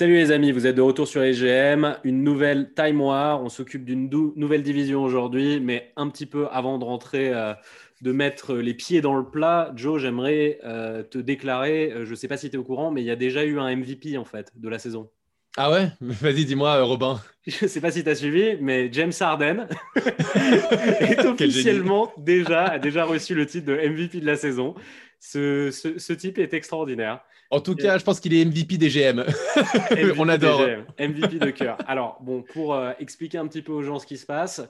Salut les amis, vous êtes de retour sur EGM, une nouvelle Time War. On s'occupe d'une nouvelle division aujourd'hui, mais un petit peu avant de rentrer, euh, de mettre les pieds dans le plat, Joe, j'aimerais euh, te déclarer, euh, je ne sais pas si tu es au courant, mais il y a déjà eu un MVP en fait de la saison. Ah ouais? Vas-y, dis-moi, Robin. Je ne sais pas si tu as suivi, mais James Harden est officiellement déjà, a déjà reçu le titre de MVP de la saison. Ce, ce- ce type est extraordinaire. En tout cas, je pense qu'il est MVP des GM. MVP On adore. MVP de cœur. Alors, bon, pour euh, expliquer un petit peu aux gens ce qui se passe,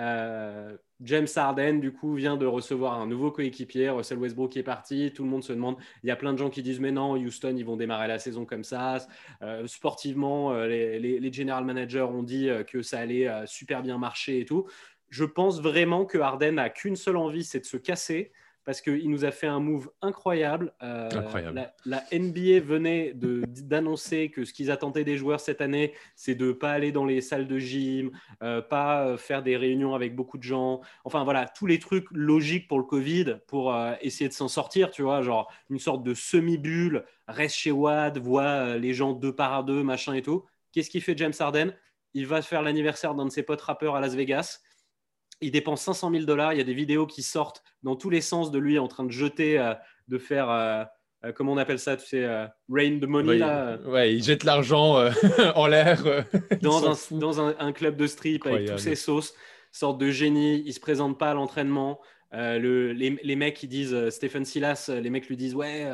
euh, James Harden, du coup, vient de recevoir un nouveau coéquipier. Russell Westbrook qui est parti. Tout le monde se demande. Il y a plein de gens qui disent Mais non, Houston, ils vont démarrer la saison comme ça. Euh, sportivement, les, les- les general managers ont dit que ça allait super bien marcher et tout. Je pense vraiment que Harden n'a qu'une seule envie, c'est de se casser. Parce qu'il nous a fait un move incroyable. Euh, Incroyable. La, la NBA venait d'annoncer que ce qu'ils attendaient des joueurs cette année, c'est de pas aller dans les salles de gym, euh, pas euh, faire des réunions avec beaucoup de gens. Enfin voilà, tous les trucs logiques pour le Covid, pour euh, essayer de s'en sortir, tu vois, genre une sorte de semi-bulle, reste chez Wad, voit euh, les gens deux par deux, machin et tout. Qu'est-ce qu'il fait James Harden? Il va faire l'anniversaire d'un de ses potes rappeurs à Las Vegas. Il dépense 500 000 dollars. Il y a des vidéos qui sortent dans tous les sens de lui en train de jeter, euh, de faire, euh, euh, comment on appelle ça, tu sais, rain the money, Ouais, là, ouais, il jette l'argent en l'air. dans, un, dans un, un club de strip avec tous ses sauces, sorte de génie. Il se présente pas à l'entraînement. Le- les, les mecs, ils disent, Stephen Silas, les mecs lui disent, ouais.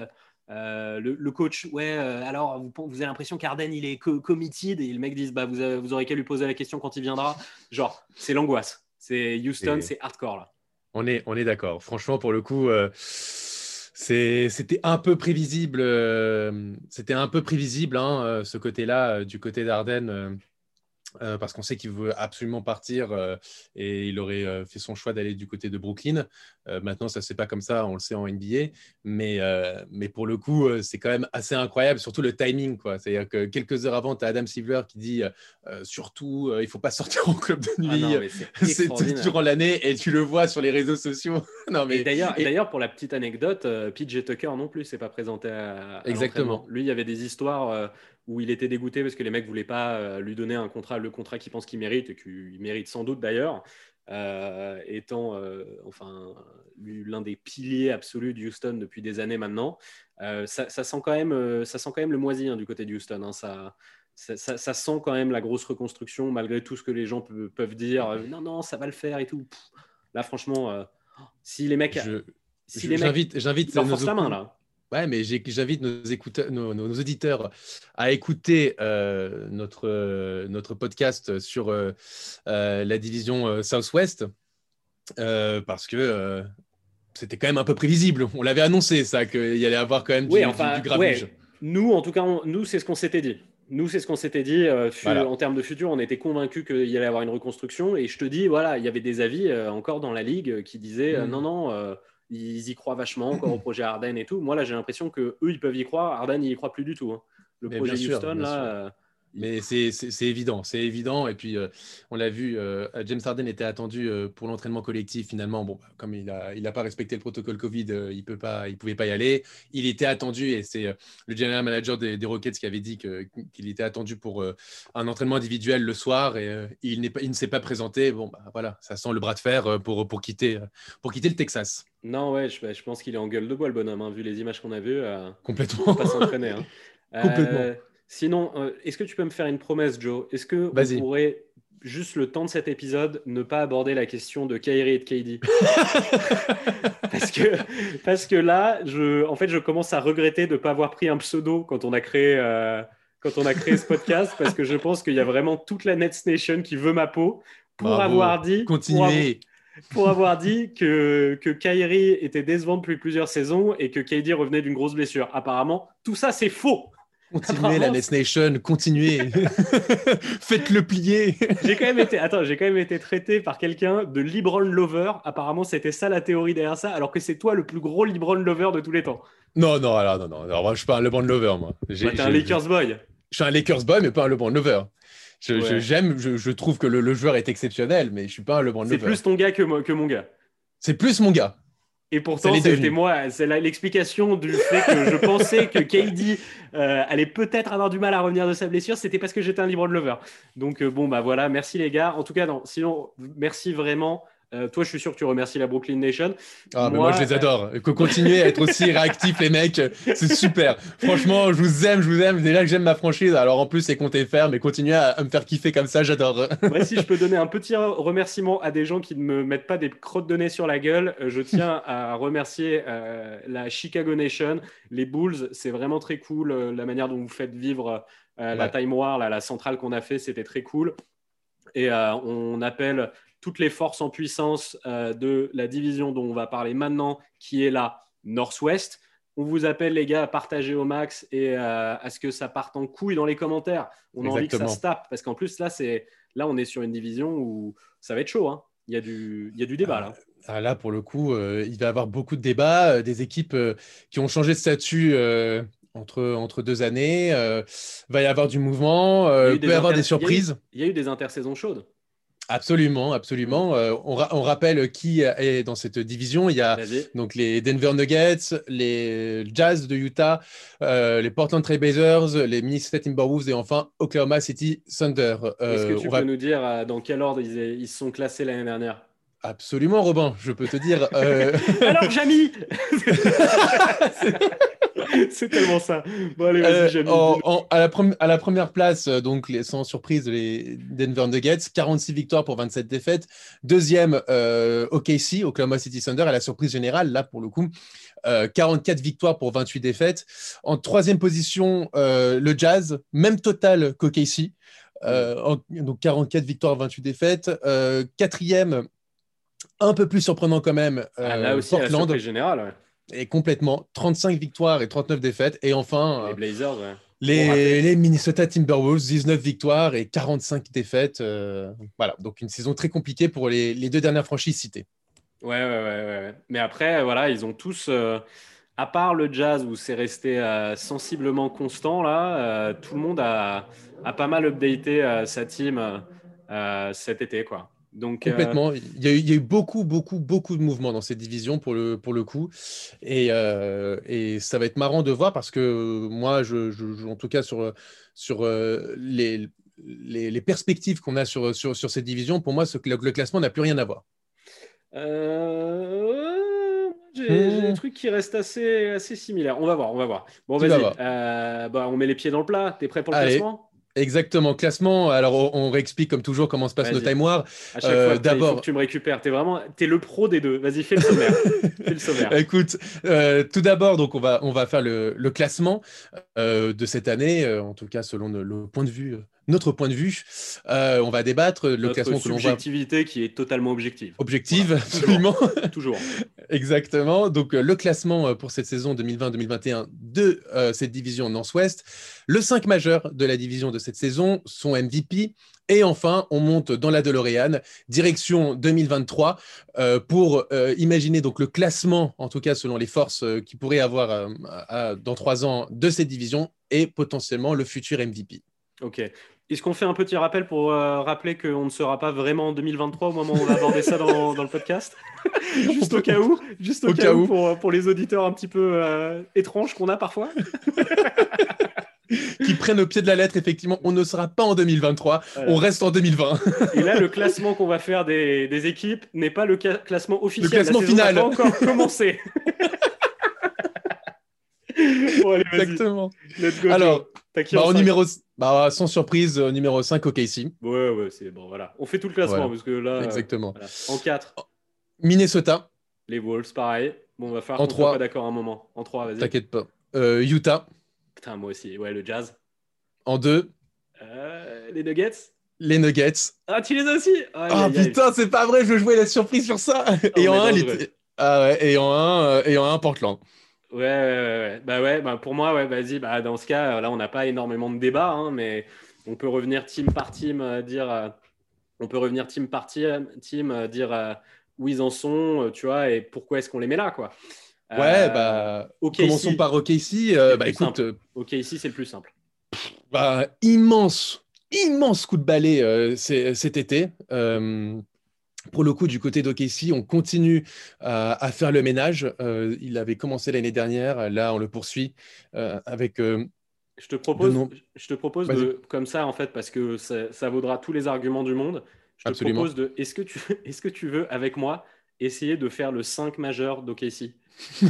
euh, le, le coach, ouais, euh, alors vous, vous avez l'impression qu'Arden il est co- committed? Et le mec dit bah, vous, avez- vous aurez qu'à lui poser la question quand il viendra. Genre, c'est l'angoisse. C'est Houston, c'est hardcore là. On est, on est d'accord. Franchement, pour le coup, euh, c'était un peu prévisible. euh, c'était un peu prévisible, hein, euh, ce côté-là, du côté d'Arden. Euh, parce qu'on sait qu'il veut absolument partir euh, et il aurait euh, fait son choix d'aller du côté de Brooklyn. Maintenant, ça c'est pas comme ça, on le sait en NBA, mais, mais pour le coup, c'est quand même assez incroyable, surtout le timing. C'est-à-dire que quelques heures avant, tu as Adam Silver qui dit surtout, il faut pas sortir en club de Ah nuit. c'est c'est durant l'année et tu le vois sur les réseaux sociaux. non, mais d'ailleurs, et- d'ailleurs, pour la petite anecdote, PJ Tucker non plus s'est pas présenté à, à Exactement. Lui, il y avait des histoires où il était dégoûté parce que les mecs voulaient pas euh, lui donner un contrat, le contrat qu'il pense qu'il mérite et qu'il mérite sans doute d'ailleurs, euh, étant euh, enfin l'un des piliers absolus de Houston depuis des années maintenant. Euh, ça, ça sent quand même, ça sent quand même le moisi hein, du côté de Houston. hein. ça, ça, ça- ça sent quand même la grosse reconstruction malgré tout ce que les gens pe- peuvent dire. non, non, ça va le faire et tout. Pff, là, franchement, si les mecs, je- si j'invite, j'invite nos main là. Ouais, mais j'invite nos, auditeurs à écouter euh, notre, euh, notre podcast sur euh, la division Southwest parce que c'était quand même un peu prévisible. On l'avait annoncé, ça, qu'il y allait avoir quand même du, Oui, enfin, du grabuge. ouais. Nous, en tout cas, on- nous, c'est ce qu'on s'était dit. Nous, c'est ce qu'on s'était dit. Voilà. En termes de futur, on était convaincus qu'il y allait avoir une reconstruction. Et je te dis, voilà, il y avait des avis encore dans la ligue qui disaient Mm. non, non, ils y croient vachement encore au projet Harden et tout. Moi, là, j'ai l'impression que eux, ils peuvent y croire. Harden, il y croit plus du tout. hein. Le Mais projet Houston, là. Mais c'est évident, c'est évident. Et puis, euh, on l'a vu, euh, James Harden était attendu euh, pour l'entraînement collectif. Finalement, bon, bah, comme il n'a il a pas respecté le protocole Covid, il ne pouvait pas y aller. Il était attendu, et c'est le general manager des, des Rockets qui avait dit qu'il était attendu pour un entraînement individuel le soir, et il, pas- il ne s'est pas présenté. Bon, bah, voilà, ça sent le bras de fer pour, pour, quitter, pour quitter le Texas. Non, ouais, je, je pense qu'il est en gueule de bois, le bonhomme, hein, vu les images qu'on a vues. Complètement. pas s'entraîner. hein. Complètement. Sinon, euh, est-ce que tu peux me faire une promesse, Joe? Est-ce que Vas-y. pourrait, juste le temps de cet épisode, ne pas aborder la question de Kyrie et de KD parce, que, parce que là, je, en fait, je commence à regretter de ne pas avoir pris un pseudo quand on a créé, euh, quand on a créé ce podcast, parce que je pense qu'il y a vraiment toute la Nets Nation qui veut ma peau pour Bravo. avoir dit... pour avoir- Continuez. pour avoir dit que, que Kyrie était décevant depuis plusieurs saisons et que KD revenait d'une grosse blessure. Apparemment, tout ça, c'est faux. Continuez la Nets Nation, continuez. Faites-le plier. J'ai quand même été, attends, j'ai quand même été traité par quelqu'un de LeBron lover. Apparemment, c'était ça la théorie derrière ça, alors que c'est toi le plus gros LeBron lover de tous les temps. Non, non, alors non, non. Alors, moi, je suis pas un LeBron lover, moi. J'ai- Bah, T'es un Lakers boy. je suis un Lakers boy, mais pas un LeBron lover. Je, Ouais. je- j'aime, je, je trouve que le, le joueur est exceptionnel, mais je suis pas un LeBron C'est lover. plus ton gars que mon gars. C'est plus mon gars. Et pourtant, c'était moi, c'est l'explication du fait que je pensais que KD euh, allait peut-être avoir du mal à revenir de sa blessure, c'était parce que j'étais un LeBron lover. Donc euh, bon, bah voilà, merci les gars. En tout cas, non, sinon, merci vraiment. Euh, toi, je suis sûr que tu remercies la Brooklyn Nation. Ah, moi, Moi, je les euh, adore. Que continuez à être aussi réactifs, les mecs. C'est super. Franchement, je vous aime, je vous aime. Déjà que j'aime ma franchise, alors en plus, c'est compter faire, mais continuez à, à me faire kiffer comme ça, j'adore. Si je peux donner un petit remerciement à des gens qui ne me mettent pas des crottes de nez sur la gueule, euh, je tiens à remercier euh, la Chicago Nation, les Bulls. C'est vraiment très cool euh, la manière dont vous faites vivre la Ouais. Time War, là, la centrale qu'on a fait, c'était très cool. Et on appelle toutes les forces en puissance euh, de la division dont on va parler maintenant, qui est la Northwest. On vous appelle les gars à partager au max et euh, à ce que ça parte en couille dans les commentaires. On a envie que ça se tape parce qu'en plus là c'est là on est sur une division où ça va être chaud. hein. Il y a du il y a du débat là. Ah, là, pour le coup, euh, il va y avoir beaucoup de débats, des équipes qui ont changé de statut entre, entre deux années. euh, va y avoir du mouvement, Il y peut y avoir des surprises. Il y a eu des intersaisons chaudes. Absolument, absolument. Euh, on, ra- on rappelle qui est dans cette division. Il y a donc les Denver Nuggets, les Jazz de Utah, euh, les Portland Trail Blazers, les Minnesota Timberwolves et enfin Oklahoma City Thunder. Euh, Est-ce que tu peux nous dire dans quel ordre ils, ils sont classés l'année dernière? Absolument, Robin, je peux te dire. Alors Jamy C'est tellement ça. Bon allez Euh, en- en- à, la à la première place, euh, donc les, sans surprise, les Denver Nuggets, 46 victoires pour 27 défaites. Deuxième, euh, OKC, Oklahoma City Thunder, à la surprise générale, là pour le coup, euh, 44 victoires pour 28 défaites. En troisième position, euh, le Jazz, même total qu'OKC, euh, en- donc 44 victoires, 28 défaites. Euh, quatrième, un peu plus surprenant quand même, Ah, euh, là aussi la Portland, surprise générale. ouais. Et complètement, 35 victoires et 39 défaites. Et enfin, Les euh, Blazers. ouais. Les, Minnesota Timberwolves, 19 victoires et 45 défaites. euh, voilà, donc une saison très compliquée pour les, les deux dernières franchises citées. Ouais, ouais, ouais. Mais après, voilà, ils ont tous, euh, à part le jazz où c'est resté euh, sensiblement constant, là, tout le monde a, a pas mal updaté sa team cet été, quoi. Donc, euh, Complètement. Il, y a eu, il y a eu beaucoup, beaucoup, beaucoup de mouvements dans cette division pour le, pour le coup. Et, euh, et ça va être marrant de voir parce que moi, je, je- je- en tout cas, sur, sur euh, les, les, les perspectives qu'on a sur, sur, sur cette division, pour moi, ce, le, le classement n'a plus rien à voir. euh, j'ai j'ai des Hmm. trucs qui restent assez, assez similaires. On va voir, on va voir. Bon, vas vas-y, voir. euh, bah, on met les pieds dans le plat. T'es prêt pour le Allez. classement? Exactement. Classement. Alors, on, réexplique comme toujours comment se passe nos Vas-y. time war. À chaque Euh, d'abord- tu me récupères. T'es vraiment, t'es le pro des deux. Vas-y, fais le sommaire. fais le sommaire. Écoute, euh, tout d'abord, donc on va, on va faire le, le classement euh, de cette année, euh, en tout cas selon le, le point de vue, notre point de vue. Euh, on va débattre le Notre classement que l'on voit subjectivité qui est totalement objective. objective, Voilà, absolument. Toujours. Exactement. Donc, euh, le classement euh, pour cette saison 2020-2021 de euh, cette division Northwest. Le 5 majeur de la division de cette saison, son MVP. Et enfin, on monte dans la DeLorean, direction 2023, euh, pour imaginer donc le classement, en tout cas selon les forces qui pourraient avoir à- dans trois ans de cette division et potentiellement le futur MVP. Ok. Est-ce qu'on fait un petit rappel pour euh, rappeler qu'on ne sera pas vraiment en 2023 au moment où on va aborder ça dans, dans le podcast? Juste au cas où, juste au, Au cas, cas où, où. pour, pour les auditeurs un petit peu euh, étranges qu'on a parfois. Qui prennent au pied de la lettre, effectivement, on ne sera pas en 2023, Voilà. on reste en 2020. Et là, le classement qu'on va faire des, des équipes n'est pas le classement officiel. classement La final. pas encore commencé. bon, allez, vas-y. Exactement. Let's go. Alors, Bah, en numéro, bah, sans surprise, au numéro 5, OKC. Ouais, ouais, c'est bon, voilà. On fait tout le classement Voilà. parce que là, euh, Exactement. voilà. en 4, Minnesota, les Wolves, pareil. Bon, on va faire En qu'on soit trois. pas d'accord un moment. En 3, vas-y. t'inquiète pas. Euh, Utah, Putain, moi aussi. Ouais, le Jazz. en 2, Euh, les Nuggets. les Nuggets. Ah, tu les as aussi? Ah aïe. putain, c'est pas vrai, je jouais la surprise sur ça. et, on en est 1, dangereux. ah ouais, et en 1, et en 1, Portland. Ouais, ouais, ouais. Bah ouais, bah pour moi, ouais, vas-y. Bah, dans ce cas, là, on n'a pas énormément de débats, hein, mais on peut revenir team par team, euh, dire. euh, on peut revenir team par team, team euh, dire où ils en sont, tu vois, et pourquoi est-ce qu'on les met là, quoi. Ouais, bah, ok, commençons ici. par OKC. C'est bah écoute, simple. Ok, ici, c'est le plus simple. Bah, immense, immense coup de balai cet été. Euh, pour le coup, du côté d'OKC, on continue à, à faire le ménage. Euh, il avait commencé l'année dernière. Là, on le poursuit euh, avec. euh, Je te propose, De je te propose de, comme ça en fait, parce que ça, ça vaudra tous les arguments du monde. Je te Absolument. propose de, est-ce que tu, est-ce que tu veux avec moi essayer de faire le 5 majeur d'OKC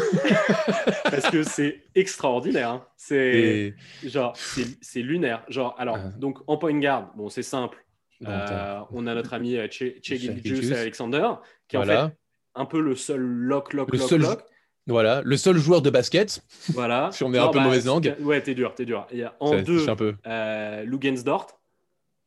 Parce que c'est extraordinaire. hein. C'est et- genre, c'est c'est lunaire. Genre, alors, Ah. donc en point guard, bon, c'est simple. Bon, Euh, on a notre ami euh, Che Che. Alexander, qui est en fait un peu le seul lock, lock, Le lock, seul- lock. Voilà, le seul joueur de basket. Voilà. Si on est un peu mauvaise langue. Ouais, t'es dur, t'es dur. Il y a en Ça deux, un peu. euh, Lugensdort,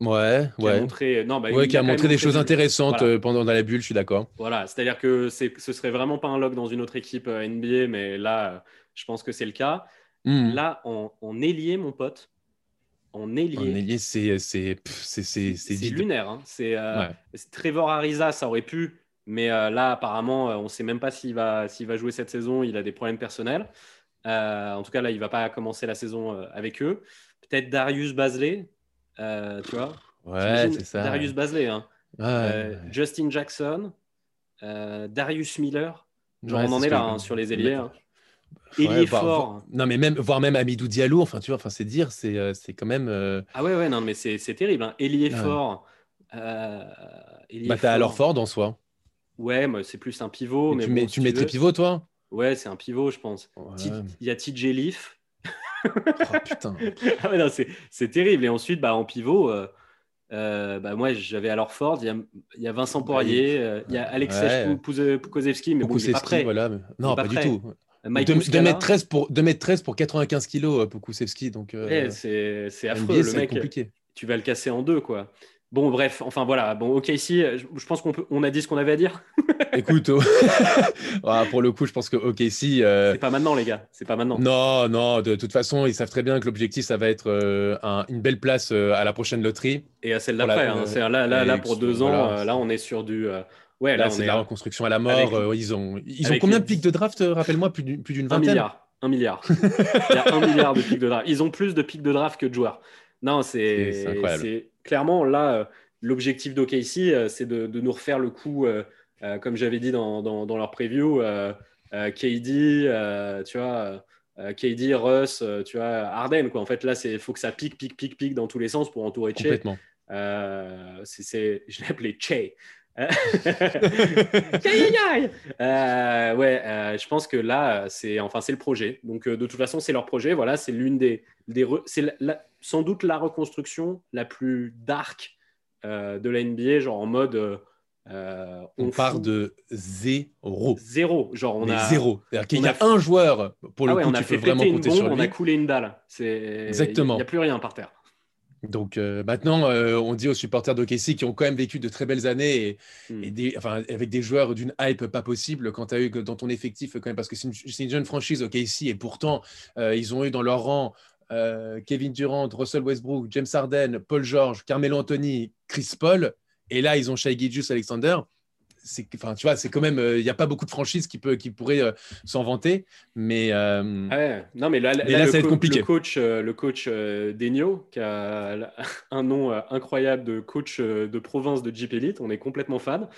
Ouais, qui a ouais. montré, non, bah, Ouais, qui a montré des choses du- intéressantes Voilà. euh, pendant dans la bulle, je suis d'accord. Voilà, c'est-à-dire que ce serait vraiment pas un lock dans une autre équipe euh, NBA, mais là, euh, je pense que c'est le cas. Mhm. Là, en, en ailier, mon pote, en En ailier, c'est vide. lunaire. hein. C'est, euh, Ouais. c'est Trevor Ariza, ça aurait pu, mais euh, là, apparemment, euh, on ne sait même pas s'il va, jouer cette saison. Il a des problèmes personnels. Euh, en tout cas, là, il va pas commencer la saison euh, avec eux. Peut-être Darius Basley, euh, tu vois. Ouais, T'imagines c'est ça. Darius Basley, hein. Ouais, Euh. Justin Jackson, euh, Darius Miller. Genre, Ouais, on en est là hein, sur les ailiers. Hein. Ouais, Ailier voire- fort. voire- Non, mais même, voire même Amidou Diallo, enfin, tu vois, enfin, c'est dire, c'est euh, c'est quand même. euh, Ah ouais, ouais, non, mais c'est c'est terrible. Hein. Ouais. fort. Euh, Bah, t'as alors Ford en soi. Ouais, c'est plus un pivot. Mais tu, bon, mets, si tu mettrais veux. pivot, toi? Ouais, c'est un pivot, je pense. Ouais. Il y a TJ Leaf. Oh, putain. ah ouais, non, c'est c'est terrible. Et ensuite, bah, en pivot, euh, euh, bah, moi, j'avais alors Ford. Il y a, il y a Vincent Bah, Poirier, euh, il y a Alexej Ouais. Pou- Pukozewski, mais bon, il est pas Pokusevski, prêt. voilà. Non, pas pas, du tout. Mike 2 Muscala, m 13 pour 2 m 13 pour 95 kilos euh, Pokusevski, donc euh, ouais, c'est c'est affreux. NBA, Le mec, compliqué. tu vas le casser en deux, quoi. Bon, bref, enfin voilà. Bon, ok, ici, je, pense qu'on peut, on a dit ce qu'on avait à dire. Écoute, oh, ah, pour le coup, je pense que OKC. euh, C'est pas maintenant, les gars. C'est pas maintenant. Non, non, de toute façon, ils savent très bien que l'objectif, ça va être euh, un- une belle place euh, à la prochaine loterie. Et à celle d'après. hein. euh, là, là, là, pour deux ans, voilà. euh, là, on est sur du. Ouais, là, Là, c'est de la reconstruction à la mort. avec- euh, ils ont, ils ont combien les- de pics de draft, euh, rappelle-moi Plus d'une d'une un vingtaine? milliard. Un milliard. Il y a un milliard de pics de draft. Ils ont plus de pics de draft que de joueurs. Non, c'est incroyable. clairement là euh, l'objectif d'OKC, c'est de, de nous refaire le coup, euh, euh, comme j'avais dit dans, dans, dans leur preview, KD, tu vois, KD, Russ, tu vois, Harden quoi. En fait là, c'est faut que ça pique, pique, pique, pique dans tous les sens pour entourer Che. Complètement. C'est- je l'ai appelé Che. Aïe. Euh, ouais, euh, je pense que là, c'est enfin c'est le projet. Donc euh, de toute façon, c'est leur projet. Voilà, c'est l'une des, des c'est sans doute la reconstruction la plus dark euh, de la NBA, genre en mode euh, euh, On, part de zéro. zéro. Genre on Mais a zéro. C'est-à-dire qu'il on y a un joueur, pour le Ah ouais, coup, on a tu fait vraiment une compter bombe, sur on lui. a coulé une dalle. C'est Exactement. Il n'y a plus rien par terre. Donc euh, maintenant, euh, on dit aux supporters d'OKC qui ont quand même vécu de très belles années et, Hmm. et des, enfin, avec des joueurs d'une hype pas possible quand tu as eu dans ton effectif quand même parce que c'est une, jeune franchise OKC et pourtant euh, ils ont eu dans leur rang Kevin Durant, Russell Westbrook, James Harden, Paul George, Carmelo Anthony, Chris Paul et là ils ont Shai Gilgeous Alexander. C'est, enfin, tu vois, c'est quand même, euh, il n'y a pas beaucoup de franchises qui, peut, qui pourraient euh, s'en vanter, mais euh, Ah ouais. Non, mais là, là, Mais là, le, ça va être co- compliqué. le coach, euh, le coach euh, Degno, qui a un nom euh, incroyable de coach euh, de province de Jeep Elite, on est complètement fan.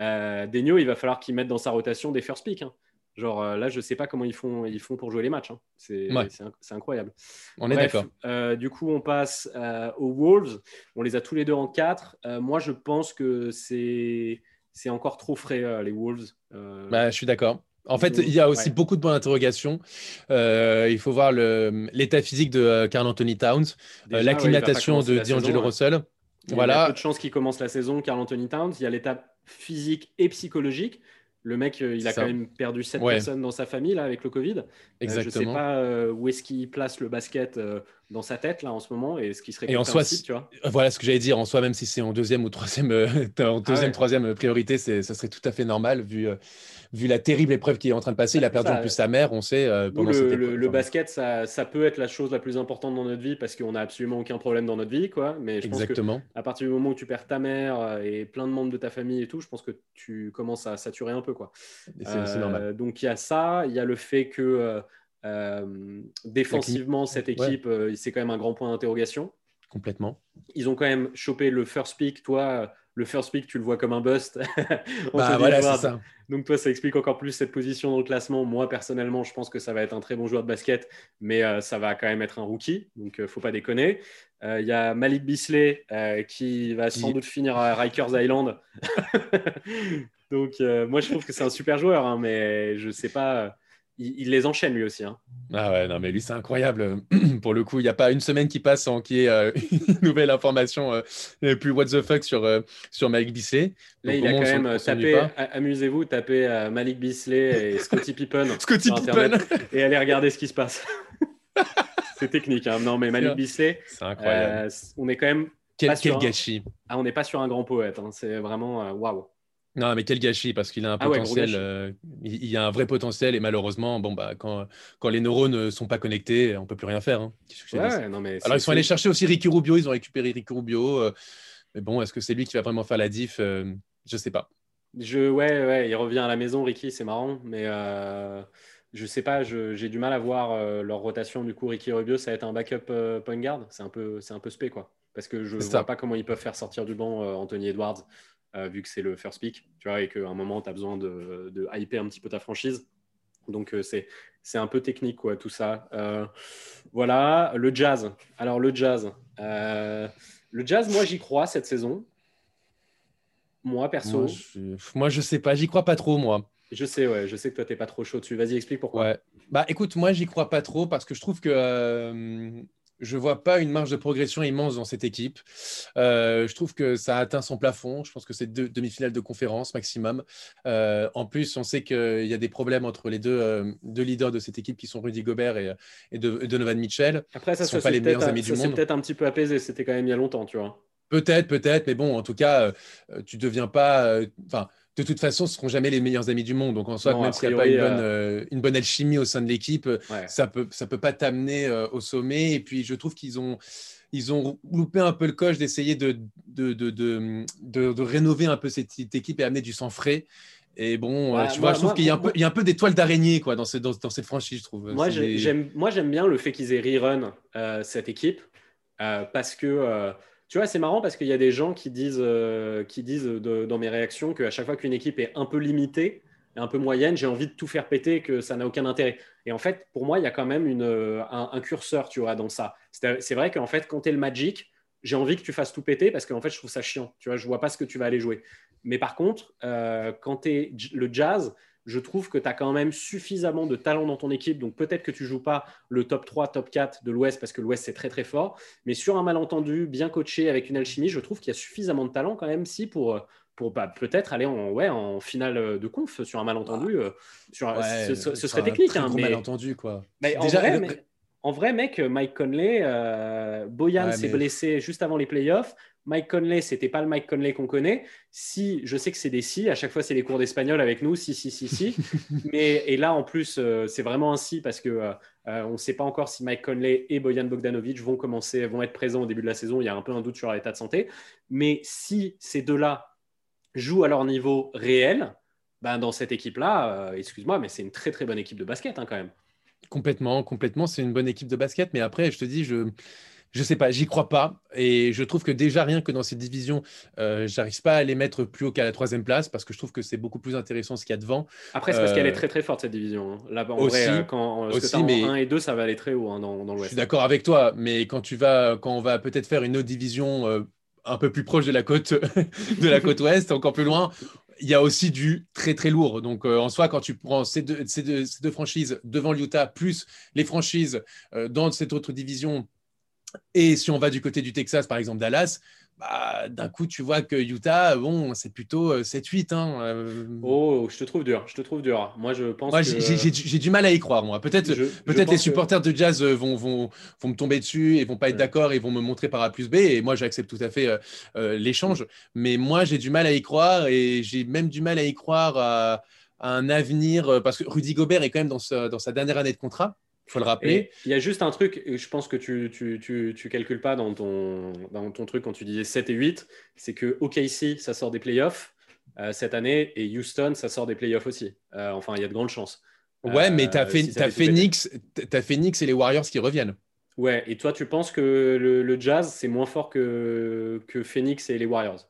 Euh, Degno, il va falloir qu'il mette dans sa rotation des first pick. hein. Genre euh, là, je sais pas comment ils font, ils font pour jouer les matchs. hein. C'est Ouais. incroyable. on est d'accord. euh, du coup, on passe euh, aux Wolves. On les a tous les deux en 4. moi, je pense que c'est c'est encore trop frais, euh, les Wolves. Euh, Bah, je suis d'accord. En fait, il y a aussi ouais. beaucoup de points d'interrogation. Euh, il faut voir l'état physique de Carl Anthony Towns, ouais, l'acclimatation de D'Angelo ouais. Russell. Il y a Voilà. peu de chances qu'il commence la saison, Carl Anthony Towns. Il y a l'étape physique et psychologique. Le mec, euh, il a ça. quand même perdu 7 Ouais. personnes dans sa famille là, avec le Covid. Euh, je ne sais Exactement. pas euh, où est-ce qu'il place le basket euh, dans sa tête là en ce moment et ce qui serait Et en soi, compréhensible, si- tu vois? Voilà ce que j'allais dire. En soi, même si c'est en deuxième ou troisième, en deuxième, ouais. troisième priorité, ça serait tout à fait normal vu, vu la terrible épreuve qu'il est en train de passer. Il a perdu ça. en plus sa mère, on sait, pendant le, cette le- épreuve. le Enfin, basket, ça, ça peut être la chose la plus importante dans notre vie parce qu'on n'a absolument aucun problème dans notre vie, quoi. Mais je pense que Exactement. à partir du moment où tu perds ta mère et plein de membres de ta famille et tout, je pense que tu commences à saturer un peu, quoi. C'est, Euh, normal. Donc il y a ça, il y a le fait que euh, défensivement, cette équipe, c'est quand même un grand point d'interrogation. Complètement. Ils ont quand même chopé le first pick. Toi, le first pick, tu le vois comme un bust. bah, voilà, c'est ça. Donc toi, ça explique encore plus cette position dans le classement. Moi, personnellement, je pense que ça va être un très bon joueur de basket, mais euh, ça va quand même être un rookie, donc ne euh, faut pas déconner. Euh, il y a Malik Bisley qui va sans doute finir à Rikers Island. donc moi, je trouve que c'est un super joueur, hein, mais je ne sais pas il, les enchaîne lui aussi. Hein. Ah ouais, non, mais lui, c'est incroyable. Pour le coup, il n'y a pas une semaine qui passe sans qu'il y ait euh, une nouvelle information euh, plus what the fuck sur, euh, sur Malik Bisley. Là, il a quand même tapé, amusez-vous, tapez Malik Bisley et Scotty Pippen Scotty Pippen. et allez regarder ce qui se passe. c'est technique. Hein. Non, mais Malik Bisley, c'est incroyable. on est quand même. Quel, quel gâchis. Ah, on n'est pas sur un grand poète. Hein. C'est vraiment waouh. Non, mais quel gâchis, parce qu'il a un ah potentiel, euh, il, y a un vrai potentiel, et malheureusement, bon, bah, quand, quand les neurones ne sont pas connectés, on ne peut plus rien faire. Hein. non, mais Alors, ils sont allés chercher aussi Ricky Rubio, ils ont récupéré Ricky Rubio, euh, mais bon, est-ce que c'est lui qui va vraiment faire la diff euh, Je ne sais pas. Je, ouais, ouais, il revient à la maison, Ricky, c'est marrant, mais je ne sais pas, j'ai du mal à voir leur rotation. Du coup, Ricky Rubio, ça va être un backup point guard, c'est un peu, c'est un peu spé, quoi. Parce que je ne vois pas comment ils peuvent faire sortir du banc Anthony Edwards. Euh, vu que c'est le first pick, tu vois, et qu'à un moment, tu as besoin de, de, hyper un petit peu ta franchise. Donc, euh, c'est, c'est un peu technique, quoi, tout ça. Euh, voilà, le jazz. Alors, le jazz. le jazz, moi, j'y crois cette saison. Moi, perso. Moi je, moi, je sais pas, j'y crois pas trop, moi. Je sais, ouais, je sais que toi, t'es pas trop chaud dessus. Vas-y, explique pourquoi. Ouais. Bah, écoute, moi, j'y crois pas trop parce que je trouve que je ne vois pas une marge de progression immense dans cette équipe. Euh, je trouve que ça a atteint son plafond. Je pense que c'est deux demi-finales de conférence maximum. Euh, en plus, on sait qu'il y a des problèmes entre les deux, euh, deux, leaders de cette équipe qui sont Rudy Gobert et, et, de, Donovan Mitchell. Après, ça, sont pas les meilleurs amis du monde. C'est peut-être un petit peu apaisé. C'était quand même il y a longtemps, tu vois. Peut-être, peut-être, mais bon, en tout cas, tu ne deviens pas. Enfin de toute façon, ce ne seront jamais les meilleurs amis du monde. Donc, en soi, même s'il n'y a pas une bonne, euh, une bonne, alchimie au sein de l'équipe, ça ne peut, ça peut pas t'amener euh, au sommet. Et puis, je trouve qu'ils ont, ils ont loupé un peu le coche d'essayer de de, de, de, rénover un peu cette, équipe et amener du sang frais. Et bon, euh, tu vois, je trouve qu'il y, a un peu, il y a un peu d'étoiles d'araignée quoi, dans, dans, dans, cette franchise, je trouve. Moi, j'aime bien le fait qu'ils aient rerun cette équipe parce que tu vois, c'est marrant parce qu'il y a des gens qui disent, euh, qui disent dans mes réactions qu'à chaque fois qu'une équipe est un peu limitée, un peu moyenne, j'ai envie de tout faire péter, que ça n'a aucun intérêt. Et en fait, pour moi, il y a quand même euh, un, curseur, tu vois, dans ça. C'est vrai qu'en fait, quand tu es le Magic, j'ai envie que tu fasses tout péter parce qu'en fait, je trouve ça chiant. Tu vois, je vois pas ce que tu vas aller jouer. Mais par contre, euh, quand tu es le jazz, je trouve que tu as quand même suffisamment de talent dans ton équipe. Donc peut-être que tu joues pas le top 3, top 4 de l'Ouest parce que l'Ouest c'est très très fort. Mais sur un malentendu, bien coaché avec une alchimie, je trouve qu'il y a suffisamment de talent quand même si pour, pour bah, peut-être aller en, ouais, en finale de conf sur un malentendu. Euh, sur, ce, serait technique. Un hein, mais... malentendu quoi. Mais Déjà, en, vrai, mec, Mike Conley, euh, Boyan s'est blessé juste avant les playoffs. Mike Conley, c'était pas le Mike Conley qu'on connaît. Si, je sais que c'est des si, à chaque fois c'est les cours d'espagnol avec nous, si, si, si, si. Mais, et là, en plus, euh, c'est vraiment un si parce que euh, euh, on ne sait pas encore si Mike Conley et Boyan Bogdanovic vont commencer, vont être présents au début de la saison. Il y a un peu un doute sur l'état de santé. Mais si ces deux-là jouent à leur niveau réel, ben dans cette équipe-là, excuse-moi, mais c'est une très très bonne équipe de basket hein, quand même. Complètement, complètement, c'est une bonne équipe de basket. Mais après, je te dis, je je sais pas, j'y crois pas. Et je trouve que déjà, rien que dans cette division, euh, j'arrive pas à les mettre plus haut qu'à la troisième place parce que je trouve que c'est beaucoup plus intéressant ce qu'il y a devant. Après, c'est parce qu'elle est euh, très très forte cette division. Hein. Là, en aussi, vrai, quand aussi, mais... 1 et 2, ça va aller très haut hein, dans, dans l'Ouest. Je suis d'accord avec toi, mais quand tu vas, quand on va peut-être faire une autre division euh, un peu plus proche de la côte, de la côte ouest, encore plus loin, il y a aussi du très très lourd. Donc en soi, quand tu prends ces deux, ces deux, ces deux franchises devant l'Utah, plus les franchises dans cette autre division et si on va du côté du Texas, par exemple Dallas, bah, d'un coup, tu vois que Utah, bon, c'est plutôt 7-8. Euh, hein, euh. Oh, je te trouve dur. Je te trouve dur. Moi, je pense. Moi, j'ai du mal à y croire. Moi, peut-être, peut-être les supporters de Jazz euh, vont, vont, vont, me tomber dessus et vont pas être d'accord et vont me montrer par A plus B. Et moi, j'accepte tout à fait l'échange. Mais moi, j'ai du mal à y croire et j'ai même du mal à y croire à, un avenir parce que Rudy Gobert est quand même dans dans sa dernière année de contrat faut le rappeler. Il y a juste un truc, je pense que tu tu, tu, tu, calcules pas dans ton, dans ton truc quand tu disais 7 et 8, c'est que OKC, ça sort des playoffs euh, cette année, et Houston, ça sort des playoffs aussi. Euh, enfin, il y a de grandes chances. Ouais, mais tu as, Euh, si. Phoenix, et les Warriors qui reviennent. Ouais, et toi, tu penses que le, le Jazz, c'est moins fort que, que Phoenix et les Warriors?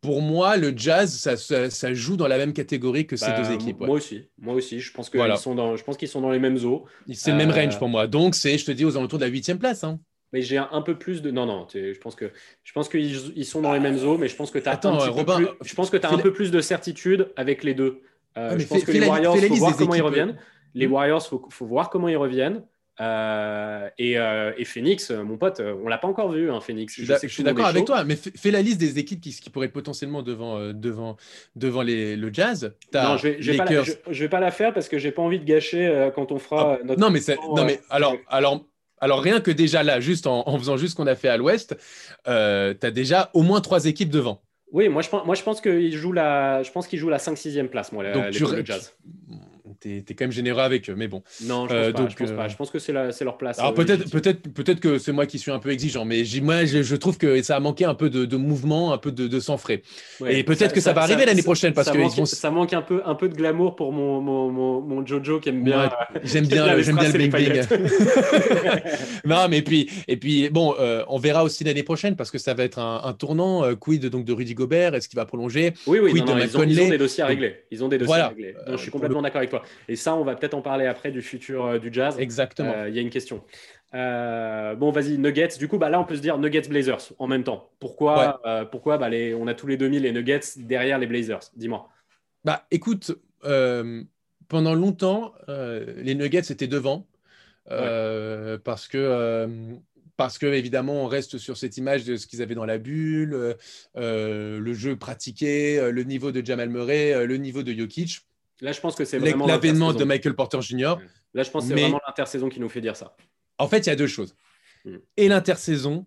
Pour moi, le Jazz, ça, ça- ça joue dans la même catégorie que ces Bah, deux équipes. ouais. Moi aussi, moi aussi. Je pense qu'ils Voilà. sont dans, je pense qu'ils sont dans les mêmes eaux. C'est le même Euh, range pour moi. Donc, c'est, je te dis, aux alentours de la huitième place. hein. Mais j'ai un, un peu plus de. Non, non, je pense que je pense qu'ils ils sont dans les mêmes eaux, mais je pense que tu as Attends, un, euh, Robin, plus, euh, je pense que fais un la- peu plus de certitude avec les deux. Euh, mais je pense que les Warriors, fais la faut voir comment ils reviennent. Les Hmm. Warriors, faut, faut voir comment ils reviennent. Euh, et, euh, et Phoenix, euh, mon pote, on l'a pas encore vu, hein, Phoenix. Je suis, Je d'accord avec chaud. toi, mais fais, la liste des équipes qui, qui pourraient potentiellement devant, euh, devant, devant les, le Jazz. Non, je vais, je vais pas la, Lakers. je, je vais pas la faire parce que j'ai pas envie de gâcher quand on fera Ah, notre. non, mais, temps, non, mais alors, alors, alors, rien que déjà là, juste en, en faisant juste ce qu'on a fait à l'Ouest, tu as déjà au moins trois équipes devant. Oui, moi je pense, moi, je pense qu'il joue la, je pense qu'il joue la 5-6e place, moi, Donc, les- tu, le tu- Jazz. T'es, t'es quand même généreux avec eux, mais bon. Non, je pense Euh, pas. donc, je pense euh, pas. Je pense que c'est leur place. Alors euh, peut-être, peut-être, peut-être que c'est moi qui suis un peu exigeant, mais moi, je, je trouve que ça a manqué un peu de, de mouvement, un peu de, de sang frais. Ouais, Et peut-être que ça va arriver l'année prochaine, parce ça que manque, vont- ça manque un peu, un peu de glamour pour mon, mon, mon, mon Jojo qui aime bien. J'aime bien, j'aime bien le bling bling. non, mais puis, et puis, bon, euh, on verra aussi l'année prochaine parce que ça va être un, un tournant. euh, quid donc de Rudy Gobert? Est-ce qu'il va prolonger? Oui, oui, Quid non, non, de ils, ont, ils McConley ont des dossiers à régler. Ils ont des dossiers Voilà. à régler. Euh, je suis complètement d'accord avec toi. Et ça, on va peut-être en parler après du futur euh, du Jazz. Exactement. Euh, Il y a une question. Euh, bon, vas-y, Nuggets. Du coup, bah, là, on peut se dire Nuggets Blazers en même temps. Pourquoi, euh, pourquoi bah, les, on a tous les 2000 les Nuggets derrière les Blazers? Dis-moi. Bah, écoute, euh, pendant longtemps, les Nuggets étaient devant parce que. parce que évidemment, on reste sur cette image de ce qu'ils avaient dans la bulle, le jeu pratiqué, le niveau de Jamal Murray, le niveau de Jokic, Là, je pense que c'est vraiment l'avènement de l'intersaison. Michael Porter Jr. Là, je pense que c'est Mais- vraiment l'intersaison qui nous fait dire ça. En fait, il y a deux choses. Mm. Et l'intersaison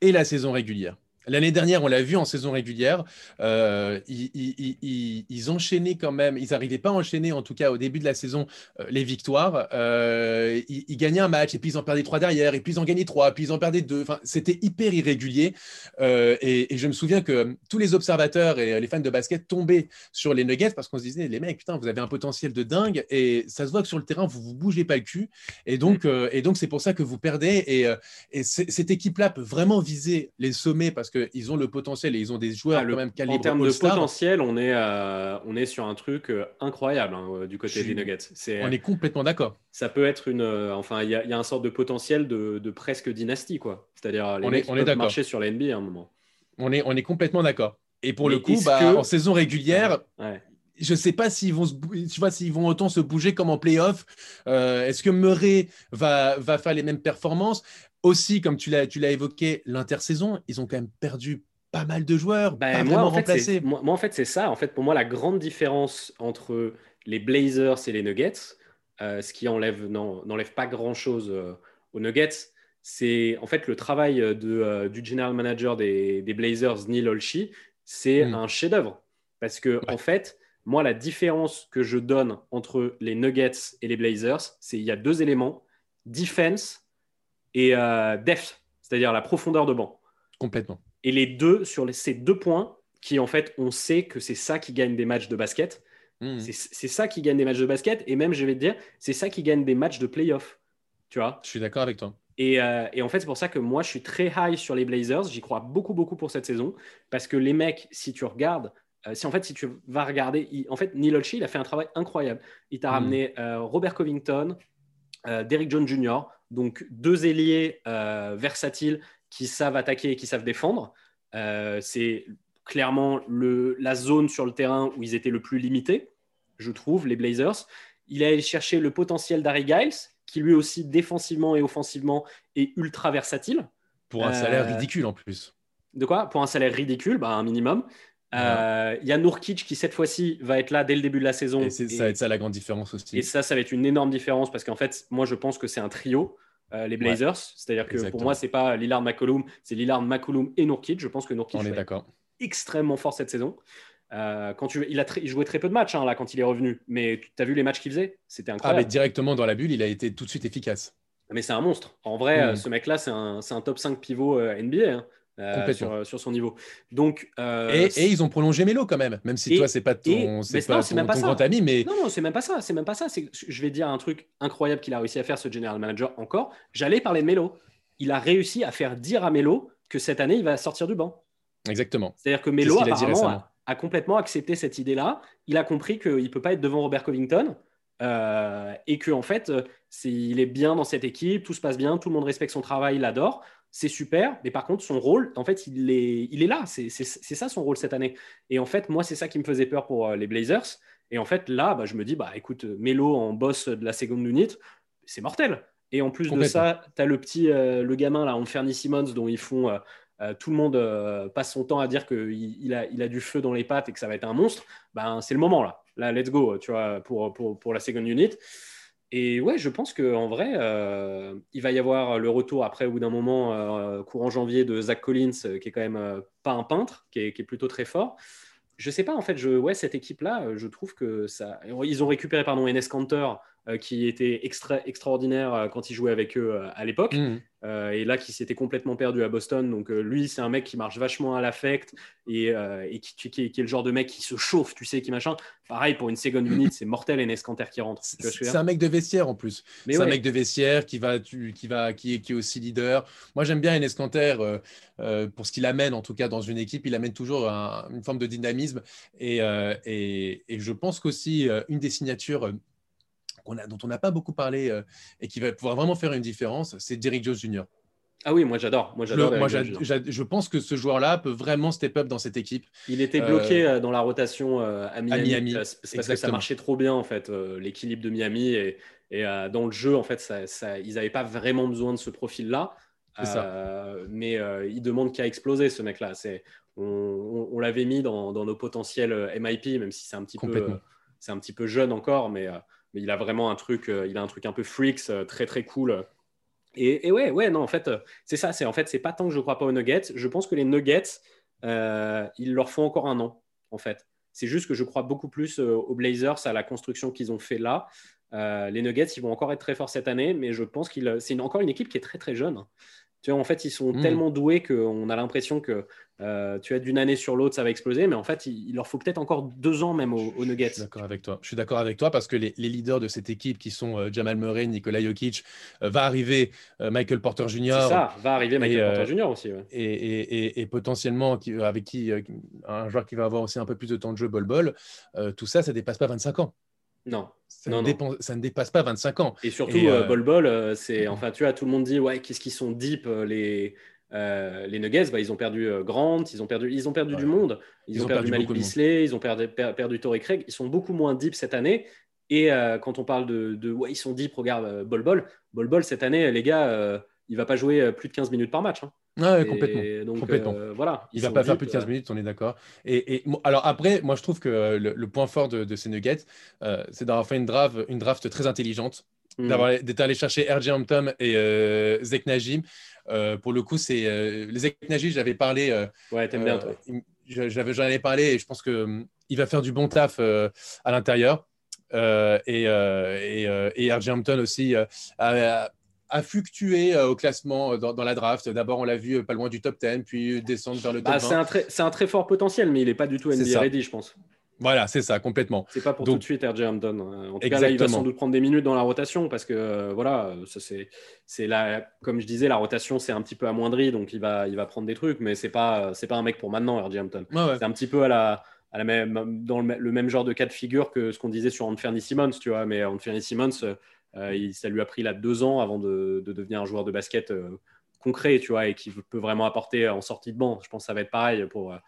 et la saison régulière. L'année dernière, on l'a vu en saison régulière, euh, ils, ils- ils- ils- ils enchaînaient quand même, ils n'arrivaient pas à enchaîner, en tout cas au début de la saison, euh, les victoires. Euh, ils, gagnaient un match, et puis ils en perdaient trois derrière, et puis ils en gagnaient trois, puis ils en perdaient deux. Enfin, c'était hyper irrégulier. Et, et je me souviens que tous les observateurs et les fans de basket tombaient sur les Nuggets parce qu'on se disait, les mecs, putain, vous avez un potentiel de dingue, et ça se voit que sur le terrain, vous vous bougez pas le cul. Et donc, euh, et donc c'est pour ça que vous perdez. Et, et cette équipe-là peut vraiment viser les sommets parce qu'ils ont le potentiel et ils ont des joueurs Ah, le- quand même en calibre termes de potentiel, on est, euh, on est sur un truc euh, incroyable hein, euh, du côté des Nuggets. On est complètement d'accord. Ça peut être une. euh, enfin, il y, a- il y a un sorte de potentiel de, de presque dynastie, quoi. C'est-à-dire, les On est- mecs on est peuvent d'accord. marcher sur la NBA à un moment. On est, on est complètement d'accord. Et pour Mais le coup, bah, que- en saison régulière, Ouais. Je ne sais pas s'ils vont, se tu vois, s'ils vont autant se bouger comme en playoff. Euh, Est-ce que Murray va, va faire les mêmes performances? Aussi, comme tu l'as tu l'as évoqué, l'intersaison, ils ont quand même perdu pas mal de joueurs, Ben, moi, en fait, c'est- moi, moi, en fait, c'est ça. En fait, pour moi, la grande différence entre les Blazers et les Nuggets, euh, ce qui enlève, non, n'enlève pas grand-chose euh, aux Nuggets, c'est en fait le travail de, du general manager des, des Blazers, Neil Olshey, c'est Mm. un chef-d'œuvre. Parce que, en fait, moi, la différence que je donne entre les Nuggets et les Blazers, c'est il y a deux éléments defense et euh, depth, c'est-à-dire la profondeur de banc. Complètement. Et les deux, sur les- ces deux points, qui en fait, on sait que c'est ça qui gagne des matchs de basket. Mhm. C'est c'est ça qui gagne des matchs de basket. Et même, je vais te dire, c'est ça qui gagne des matchs de playoff. Tu vois? Je suis d'accord avec toi. et, euh, et en fait, c'est pour ça que moi, je suis très high sur les Blazers. J'y crois beaucoup, beaucoup pour cette saison. Parce que les mecs, si tu regardes, euh, si en fait, si tu vas regarder, il- en fait, Neil Olshey, il a fait un travail incroyable. Il t'a Mm. ramené euh, Robert Covington, euh, Derrick Jones Jr., donc deux ailiers versatiles qui savent attaquer et qui savent défendre. C'est clairement le, la zone sur le terrain où ils étaient le plus limités, je trouve, les Blazers. Il a allé chercher le potentiel d'Harry Giles, qui lui aussi, défensivement et offensivement, est ultra versatile. Pour un Euh, salaire ridicule en plus. De quoi? Pour un salaire ridicule, bah, un minimum. Euh, Il y a Nourkic qui, cette fois-ci, va être là dès le début de la saison. Et ça va être ça la grande différence aussi. Et ça, ça va être une énorme différence parce qu'en fait, moi, je pense que c'est un trio, euh, les Blazers. C'est-à-dire que pour moi, c'est pas Lillard McCollum, c'est Lillard McCollum et Nourkic. Je pense que Nourkic On est extrêmement fort cette saison. Euh, quand tu, il a il jouait très peu de matchs hein, là quand il est revenu, mais tu as vu les matchs qu'il faisait? C'était Ah, incroyable. mais directement dans la bulle, il a été tout de suite efficace. Mais c'est un monstre. En vrai, Mm. ce mec-là, c'est un, top 5 pivot NBA. hein. Euh, sur, sur son niveau. Donc, euh, Et, et ils ont prolongé Melo quand même, même si Et- toi, c'est pas ton, c'est pas non, c'est ton- même pas ton ça. grand ami, mais Non, non, c'est même pas ça. C'est même pas ça. Je vais dire un truc incroyable qu'il a réussi à faire, ce general manager, encore. J'allais parler de Melo. Il a réussi à faire dire à Melo que cette année, il va sortir du banc. exactement. C'est-à-dire que Melo, a dit apparemment, récemment. a, a complètement accepté cette idée-là. Il a compris qu'il ne peut pas être devant Robert Covington. euh, et que en fait, euh, il est bien dans cette équipe, tout se passe bien, tout le monde respecte son travail, il l'adore, c'est super. Mais par contre, son rôle, en fait, il est, il est là. C'est, ça son rôle cette année. Et en fait, moi, c'est ça qui me faisait peur pour euh, les Blazers. Et en fait, là, bah, je me dis, bah écoute, Melo en boss de la seconde unit, c'est mortel. Et en plus de ça, tu as le petit, euh, le gamin là, Anthony Simmons, dont ils font. euh, euh, tout le monde passe son temps à dire qu'il il a, il a du feu dans les pattes et que ça va être un monstre, ben, c'est le moment là. Là, let's go, tu vois, pour, pour, pour la second unit. Et ouais, je pense qu'en vrai, euh, il va y avoir le retour après, au bout d'un moment, euh, courant janvier, de Zach Collins, euh, qui est quand même pas un peintre, qui est, qui est plutôt très fort. Je sais pas, en fait, je, ouais, cette équipe-là, je trouve que ça. Ils ont récupéré, pardon, Enes Kanter, qui était extra, extraordinaire euh, quand il jouait avec eux euh, à l'époque. Euh, et là qui s'était complètement perdu à Boston. Donc euh, lui, c'est un mec qui marche vachement à l'affect et, euh, et qui, qui- qui est- le genre de mec qui se chauffe, tu sais, qui machin. Pareil pour une second unit, c'est mortel et Nescanter qui rentre. C'est un mec de vestiaire en plus. C'est un mec de vestiaire qui va, tu- qui va, qui est, qui est aussi leader. Moi, j'aime bien Enes Kanter euh, euh, pour ce qu'il amène, en tout cas dans une équipe. Il amène toujours un- une forme de dynamisme. Et, euh, et, et je pense qu'aussi euh, une des signatures a, dont on n'a pas beaucoup parlé euh, et qui va pouvoir vraiment faire une différence, c'est Derrick Jones Jr. Ah oui, moi j'adore. Moi Je, j'adore. moi, je pense que ce joueur-là peut vraiment step up dans cette équipe. Il était Euh, bloqué euh, dans la rotation euh, à Miami. Miami, C'est parce que ça marchait trop bien en fait, euh, l'équilibre de Miami et, et, dans le jeu en fait, ça, ça- ils n'avaient pas vraiment besoin de ce profil-là. Mais il demande qu'à exploser ce mec-là. On, on- on l'avait mis dans, dans nos potentiels MIP, même si c'est un petit peu, c'est un petit peu jeune encore, mais, il a vraiment un truc, euh, il a un truc un peu freaks, euh, très très cool. Et, ouais, ouais, non, en fait, euh, c'est ça. C'est en fait, c'est pas tant que je crois pas aux Nuggets. Je pense que les Nuggets, euh, il leur faut encore un an, en fait. C'est juste que je crois beaucoup plus aux Blazers, à la construction qu'ils ont fait là. Les Nuggets, ils vont encore être très forts cette année, mais je pense qu'il c'est encore une équipe qui est très très jeune. Tu vois, en fait, ils sont Mm. tellement doués qu'on a l'impression que euh, tu as d'une année sur l'autre, ça va exploser, mais en fait, il, il leur faut peut-être encore deux ans même aux, aux Je Nuggets. suis d'accord avec toi. Je suis d'accord avec toi parce que les, les leaders de cette équipe qui sont euh, Jamal Murray, Nikola Jokic, euh, va arriver Michael Porter C'est Jr. ça, va arriver Michael Et, Porter Jr. aussi. ouais. et, et- et- et potentiellement qui- avec qui un joueur qui va avoir aussi un peu plus de temps de jeu, Bol Bol, tout ça, ça ne dépasse pas 25 ans. Non. Ça, Non, ne non. dépense- ça ne dépasse pas 25 ans. Et surtout, Et, euh, euh, Bol Bol, euh, c'est enfin, tu vois, tout le monde dit ouais, qu'est-ce qu'ils sont deep les euh, les Nuggets? Bah, ils ont perdu Grant, ils ont perdu, ils ont perdu Ouais. du monde. Ils, ont, perdu, Malik. Beasley, ils ont perdu, per- perdu Torrey Craig. Ils sont beaucoup moins deep cette année. Et euh, quand on parle de, de ouais, ils sont deep, regarde Bol Bol. Bol Bol cette année, les gars, il va pas jouer plus de 15 minutes par match. hein. Ouais, Et complètement. Donc complètement. euh, voilà, Il va pas faire plus de 15 euh, minutes, on est d'accord. Et, alors après, moi je trouve que euh, le, le point fort de, de ces Nuggets, euh, c'est d'avoir fait une draft, une draft très intelligente, hmm. d'avoir d'être allé chercher RJ Hampton et euh, Zek Najim. Pour le coup, c'est les Zek Najim, j'avais parlé. Ouais, t'aimes bien toi. j'avais- J'en avais parlé et je pense que il va faire du bon taf à l'intérieur. Et, et, et RJ Hampton aussi a, a fluctué euh, au classement euh, dans, dans la draft. D'abord, on l'a vu euh, pas loin du top 10, puis descendre vers le top Bah, 20. c'est un très, c'est un très fort potentiel, mais il est pas du tout NBA ready, je pense. Voilà, c'est ça, complètement. C'est pas pour Donc- tout de suite RJ Hampton. En tout cas, là, il va sans doute prendre des minutes dans la rotation parce que euh, voilà, ça c'est, la, comme je disais, la rotation c'est un petit peu amoindri, donc il va, il va prendre des trucs, mais c'est pas, c'est pas un mec pour maintenant, RJ Hampton. Ouais. C'est un petit peu à la, à la même, dans le, le même genre de cas de figure que ce qu'on disait sur Anthony Simmons, tu vois. Mais Anthony Simmons, il- ça lui a pris là deux ans avant de, de devenir un joueur de basket euh, concret, tu vois, et qui peut vraiment apporter en sortie de banc. Je pense que ça va être pareil pour, euh,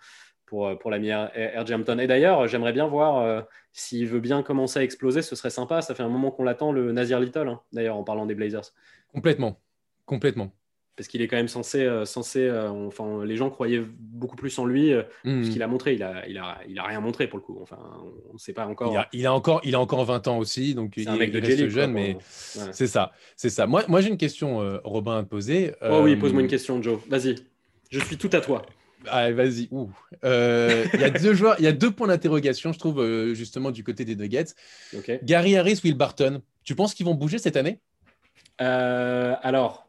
pour, pour l'ami RJ Hampton. Et d'ailleurs, j'aimerais bien voir euh, s'il veut bien commencer à exploser, ce serait sympa. Ça fait un moment qu'on l'attend, le Nazir Little, hein, d'ailleurs, en parlant des Blazers. Complètement. Complètement. Parce qu'il est quand même censé, euh, censé euh, enfin, les gens croyaient beaucoup plus en lui. ce qu'il a montré. Il a, il, a, il a rien montré pour le coup. Enfin, on ne sait pas encore. Il, a, il a encore, il a encore 20 ans aussi, donc il, un mec de il reste Jelly, jeune, quoi, mais ouais. c'est ça. C'est ça. Moi, moi j'ai une question, euh, Robin, à te poser. Oh oui, pose-moi une question, Joe. Vas-y. Je suis tout à toi. Allez, vas-y. Euh, Il y a deux joueurs, il y a deux points d'interrogation, je trouve, justement, du côté des Nuggets. Ok. Gary Harris, Will Barton. Tu penses qu'ils vont bouger cette année? Alors,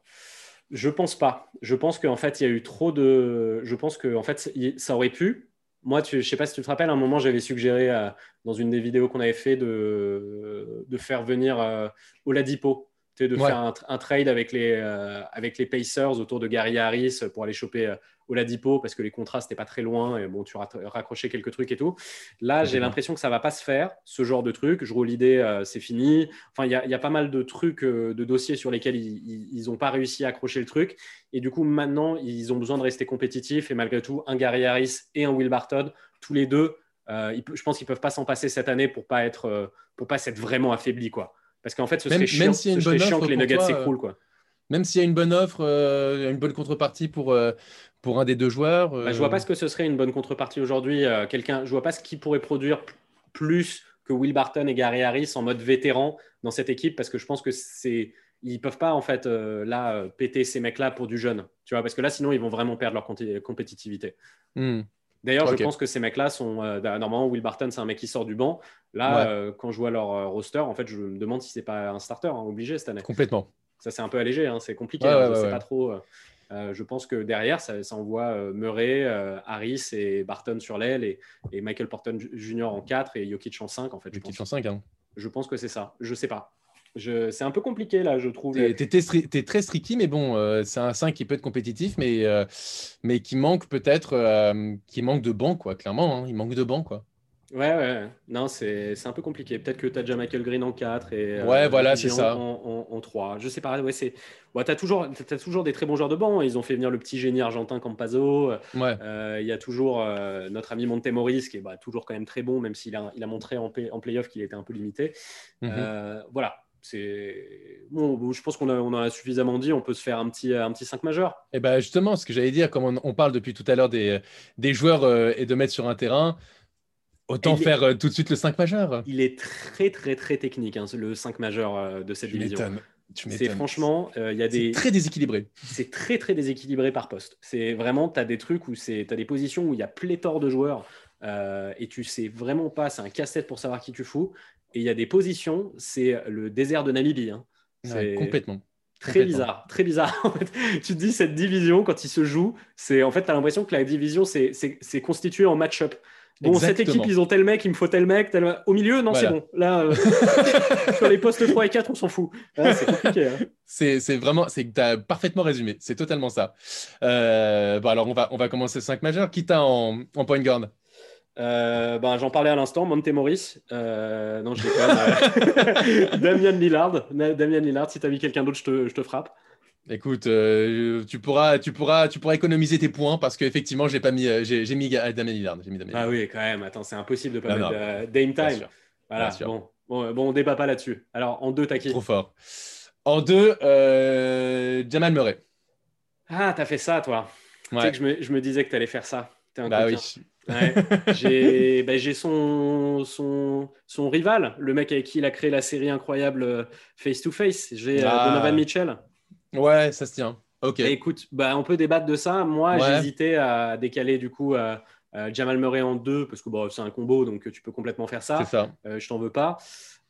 Je pense pas. Je pense qu'en fait, il y a eu trop de. Je pense que en fait, ça aurait pu. Moi, tu... je sais pas si tu te rappelles, à un moment, j'avais suggéré euh, dans une des vidéos qu'on avait fait de, de faire venir euh, Oladipo de faire un, trade avec les, euh, avec les Pacers autour de Gary Harris pour aller choper euh, Oladipo parce que les contrats n'étaient pas très loin et bon, tu raccrochais quelques trucs et tout. Là, j'ai l'impression que ça va pas se faire, ce genre de truc. Je roule l'idée, euh, c'est fini. Enfin, il y, y, a pas mal de trucs, de dossiers sur lesquels ils n'ont pas réussi à accrocher le truc. Et du coup, maintenant, ils ont besoin de rester compétitifs. Et malgré tout, un Gary Harris et un Will Barton, tous les deux, je pense qu'ils peuvent pas s'en passer cette année pour pas être, pour pas s'être vraiment affaiblis, quoi. Parce qu'en fait, ce serait chiant, que les Nuggets s'écroulent. Quoi. Même s'il y a une bonne offre, euh, une bonne contrepartie pour, euh, pour un des deux joueurs. Bah, je vois pas ce que ce serait une bonne contrepartie aujourd'hui. quelqu'un, je vois pas ce qui pourrait produire plus que Will Barton et Gary Harris en mode vétéran dans cette équipe parce que je pense que c'est ils peuvent pas en fait là péter ces mecs là pour du jeune tu vois parce que là sinon ils vont vraiment perdre leur compétitivité hmm. D'ailleurs, je pense que ces mecs-là sont. Euh, normalement, Will Barton, c'est un mec qui sort du banc. Là, euh, quand je vois leur euh, roster, en fait, je me demande si c'est pas un starter hein, obligé cette année. Complètement. Ça, c'est un peu allégé. Hein, c'est compliqué. Hein, je sais pas trop. je pense que derrière, ça, envoie Murray, Harris et Barton sur l'aile et, Michael Porton Jr. en 4 et Jokic en 5. En fait, Jokic en 5. Hein. Je pense que c'est ça. Je sais pas. C'est un peu compliqué là, je trouve. Tu es, très strict, mais bon, euh, c'est un 5 qui peut être compétitif, mais, euh, mais qui manque peut-être euh, qui manque de banc, quoi, clairement. Hein. il manque de banc, quoi. Ouais, ouais, non, c'est un peu compliqué. Peut-être que tu as déjà Michael Green en 4 et ouais, voilà, c'est ça. En, en, 3. Je sais pas, ouais, c'est. Ouais, tu as, toujours, as toujours des très bons joueurs de banc. Ils ont fait venir le petit génie argentin Campazo. Ouais. Il y a toujours notre ami Montemoris qui est bah, toujours quand même très bon, même s'il a, il a montré en, play, en playoff qu'il était un peu limité. Mhm. voilà, c'est bon, je pense qu'on a, on a suffisamment dit. On peut se faire un petit, un petit 5 majeur. Et eh ben justement, ce que j'allais dire, comme on, parle depuis tout à l'heure des, des joueurs euh, et de mettre sur un terrain, autant faire euh, tout de suite le 5 majeur. Il est très très très technique, hein, le 5 majeur euh, de cette division. C'est franchement, il y a des. très déséquilibré. C'est très très déséquilibré par poste. C'est vraiment, tu as des trucs où c'est, tu as des positions où il y a pléthore de joueurs. et tu sais vraiment pas, c'est un casse-tête pour savoir qui tu fous. Et il y a des positions, c'est le désert de Namibie. Hein. Complètement. Très bizarre, très bizarre. tu te dis, cette division, quand il se joue, c'est en fait, tu as l'impression que la division, c'est constitué en match-up. Bon, cette équipe, ils ont tel mec, il me faut tel mec, tel... au milieu, non, c'est bon. Là, euh, sur les postes 3 et 4, on s'en fout. c'est compliqué. Hein. C'est vraiment, tu as parfaitement résumé. C'est totalement ça. Euh, bon, alors, on va, on va commencer 5 majeurs. Qui t'a en, en point guard? Euh, ben, J'en parlais à l'instant, Monte Morris. Euh, non, je déconne. Damien Lillard. Damien Lillard, si tu as mis quelqu'un d'autre, je te, je te, frappe. Écoute, euh, tu, pourras, tu, pourras, tu pourras économiser tes points parce qu'effectivement, j'ai pas mis, j'ai mis Damien Lillard. Mis Damien ah oui, quand même. Attends, c'est impossible de pas mettre Dame Time. Voilà, bon, bon, bon, on débat pas là-dessus. Alors, en deux, t'as qui? Trop fort. En deux, Jamal Murray. Ah, t'as fait ça, toi. Tu sais que je me, je me disais que t'allais faire ça. Un bah oui. j'ai son, son, son, rival, le mec avec qui il a créé la série incroyable euh, Face to Face. J'ai euh, ah. Donovan Mitchell. Ouais, ça se tient. Ok. écoute, bah, on peut débattre de ça. Moi, j'hésitais à décaler du coup euh, Jamal Murray en deux parce que bon, c'est un combo, donc tu peux complètement faire ça. C'est ça. je t'en veux pas.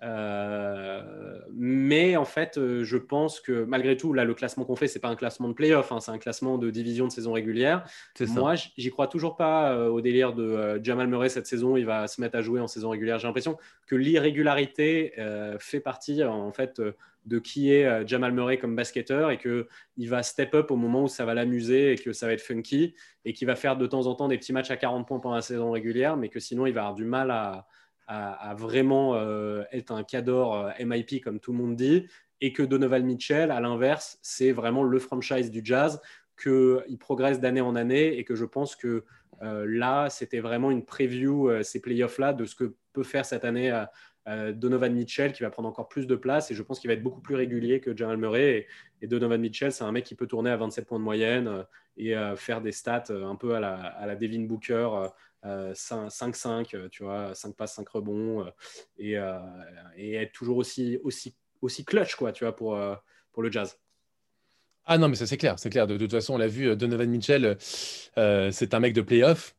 Euh, mais en fait, euh, je pense que malgré tout, là, le classement qu'on fait, c'est pas un classement de playoff, hein, c'est un classement de division de saison régulière. Moi, j'y crois toujours pas euh, au délire de Jamal Murray cette saison. Il va se mettre à jouer en saison régulière. J'ai l'impression que l'irrégularité fait partie en fait de qui est Jamal Murray comme basketteur et que il va step up au moment où ça va l'amuser et que ça va être funky et qu'il va faire de temps en temps des petits matchs à 40 points pendant la saison régulière, mais que sinon il va avoir du mal à à, vraiment euh, être un cador euh, MIP comme tout le monde dit, et que Donovan Mitchell, à l'inverse, c'est vraiment le franchise du jazz, qu'il progresse d'année en année et que je pense que euh, là, c'était vraiment une preview, ces playoffs-là, de ce que peut faire cette année Donovan Mitchell, qui va prendre encore plus de place et je pense qu'il va être beaucoup plus régulier que Jamal Murray. Et, Donovan Mitchell, c'est un mec qui peut tourner à 27 points de moyenne et faire des stats un peu à la Devin Booker 5-5, euh, tu vois, 5 passes, 5 rebonds, euh, et, euh, et, être toujours aussi, aussi, aussi clutch, quoi, tu vois, pour, pour le jazz. Ah non, mais ça c'est clair, c'est clair. De, toute façon, on l'a vu, Donovan Mitchell, c'est un mec de playoff.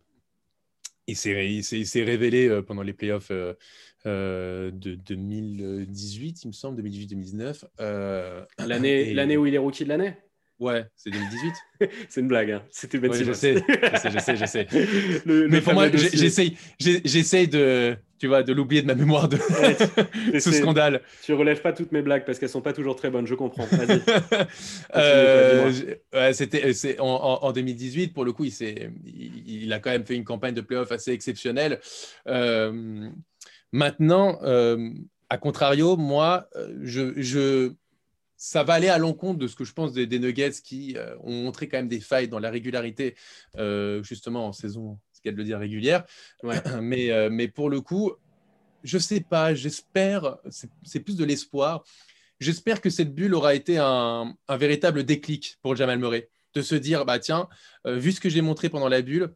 Il s'est révélé pendant les playoffs de 2018, il me semble, 2018-2019. l'année où il est rookie de l'année? Ouais, c'est 2018. c'est une blague. Hein. C'était Ben Ouais, je sais, je sais, je sais, je sais. Le- le Mais pour moi, j'essaye, j'essaye de, tu vois, de l'oublier de ma mémoire de Ouais, ce scandale. Tu relèves pas toutes mes blagues parce qu'elles sont pas toujours très bonnes. Je comprends. Euh, ouais, c'était c'est en, en- en 2018 pour le coup il, il, il a quand même fait une campagne de playoff assez exceptionnelle Euh, maintenant euh, à contrario moi euh, je, je ça va aller à l'encontre de ce que je pense des, des Nuggets qui euh, ont montré quand même des failles dans la régularité euh, justement en saison ce qu'elle de le dire régulière Ouais. mais, euh, mais pour le coup je sais pas j'espère c'est plus de l'espoir J'espère que cette bulle aura été un, un véritable déclic pour Jamal Murray, de se dire, bah tiens, vu ce que j'ai montré pendant la bulle,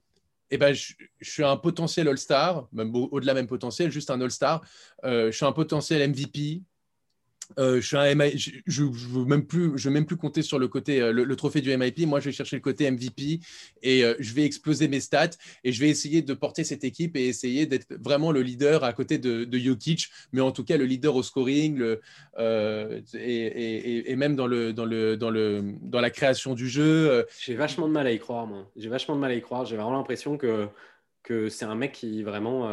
eh ben, je, je suis un potentiel All-Star, même au-delà même potentiel, juste un All-Star. Euh, je suis un potentiel MVP. Euh, je suis veux même plus, compter sur le côté, euh, le, trophée du MIP. Moi, je vais chercher le côté MVP et euh, je vais exploser mes stats et je vais essayer de porter cette équipe et essayer d'être vraiment le leader à côté de, de mais en tout cas le leader au scoring et, même dans, la création du jeu. J'ai vachement de mal à y croire, moi. J'ai vachement de mal à y croire. J'ai vraiment l'impression que, que c'est un mec qui vraiment.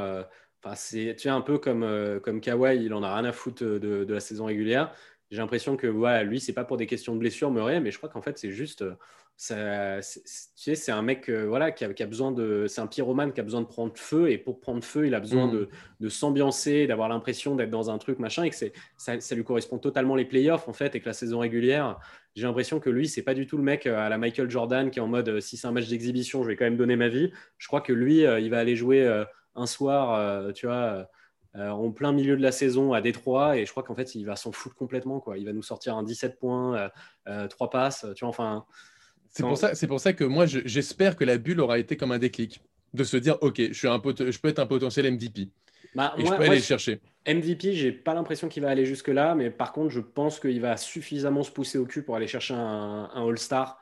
Euh, Enfin, c'est, tu sais, un peu comme, euh, comme Kawhi, il en a rien à foutre de, de la saison régulière. J'ai l'impression que voilà, lui, c'est pas pour des questions de blessure, Murray, mais je crois qu'en fait, c'est juste. euh, ça, tu sais, c'est un mec euh, voilà, qui a, qui a besoin de. C'est un pyromane qui a besoin de prendre feu, et pour prendre feu, il a besoin Mm. de, de s'ambiancer, d'avoir l'impression d'être dans un truc, machin, et que ça, ça lui correspond totalement les playoffs, en fait, et que la saison régulière, j'ai l'impression que lui, c'est pas du tout le mec euh, à la Michael Jordan qui est en mode euh, si c'est un match d'exhibition, je vais quand même donner ma vie. Je crois que lui, euh, il va aller jouer euh, un soir, euh, tu vois, euh, en plein milieu de la saison à Détroit, et je crois qu'en fait, il va s'en foutre complètement. Quoi. Il va nous sortir un 17 points, euh, euh, 3 passes, tu vois, enfin. C'est pour, ça- pour ça que moi, je- j'espère que la bulle aura été comme un déclic. De se dire, OK, je, suis un je peux être un potentiel MVP. Bah, Et moi- je peux moi, aller le chercher. MVP, j'ai pas l'impression qu'il va aller jusque-là, mais par contre, je pense qu'il va suffisamment se pousser au cul pour aller chercher un, un All-Star,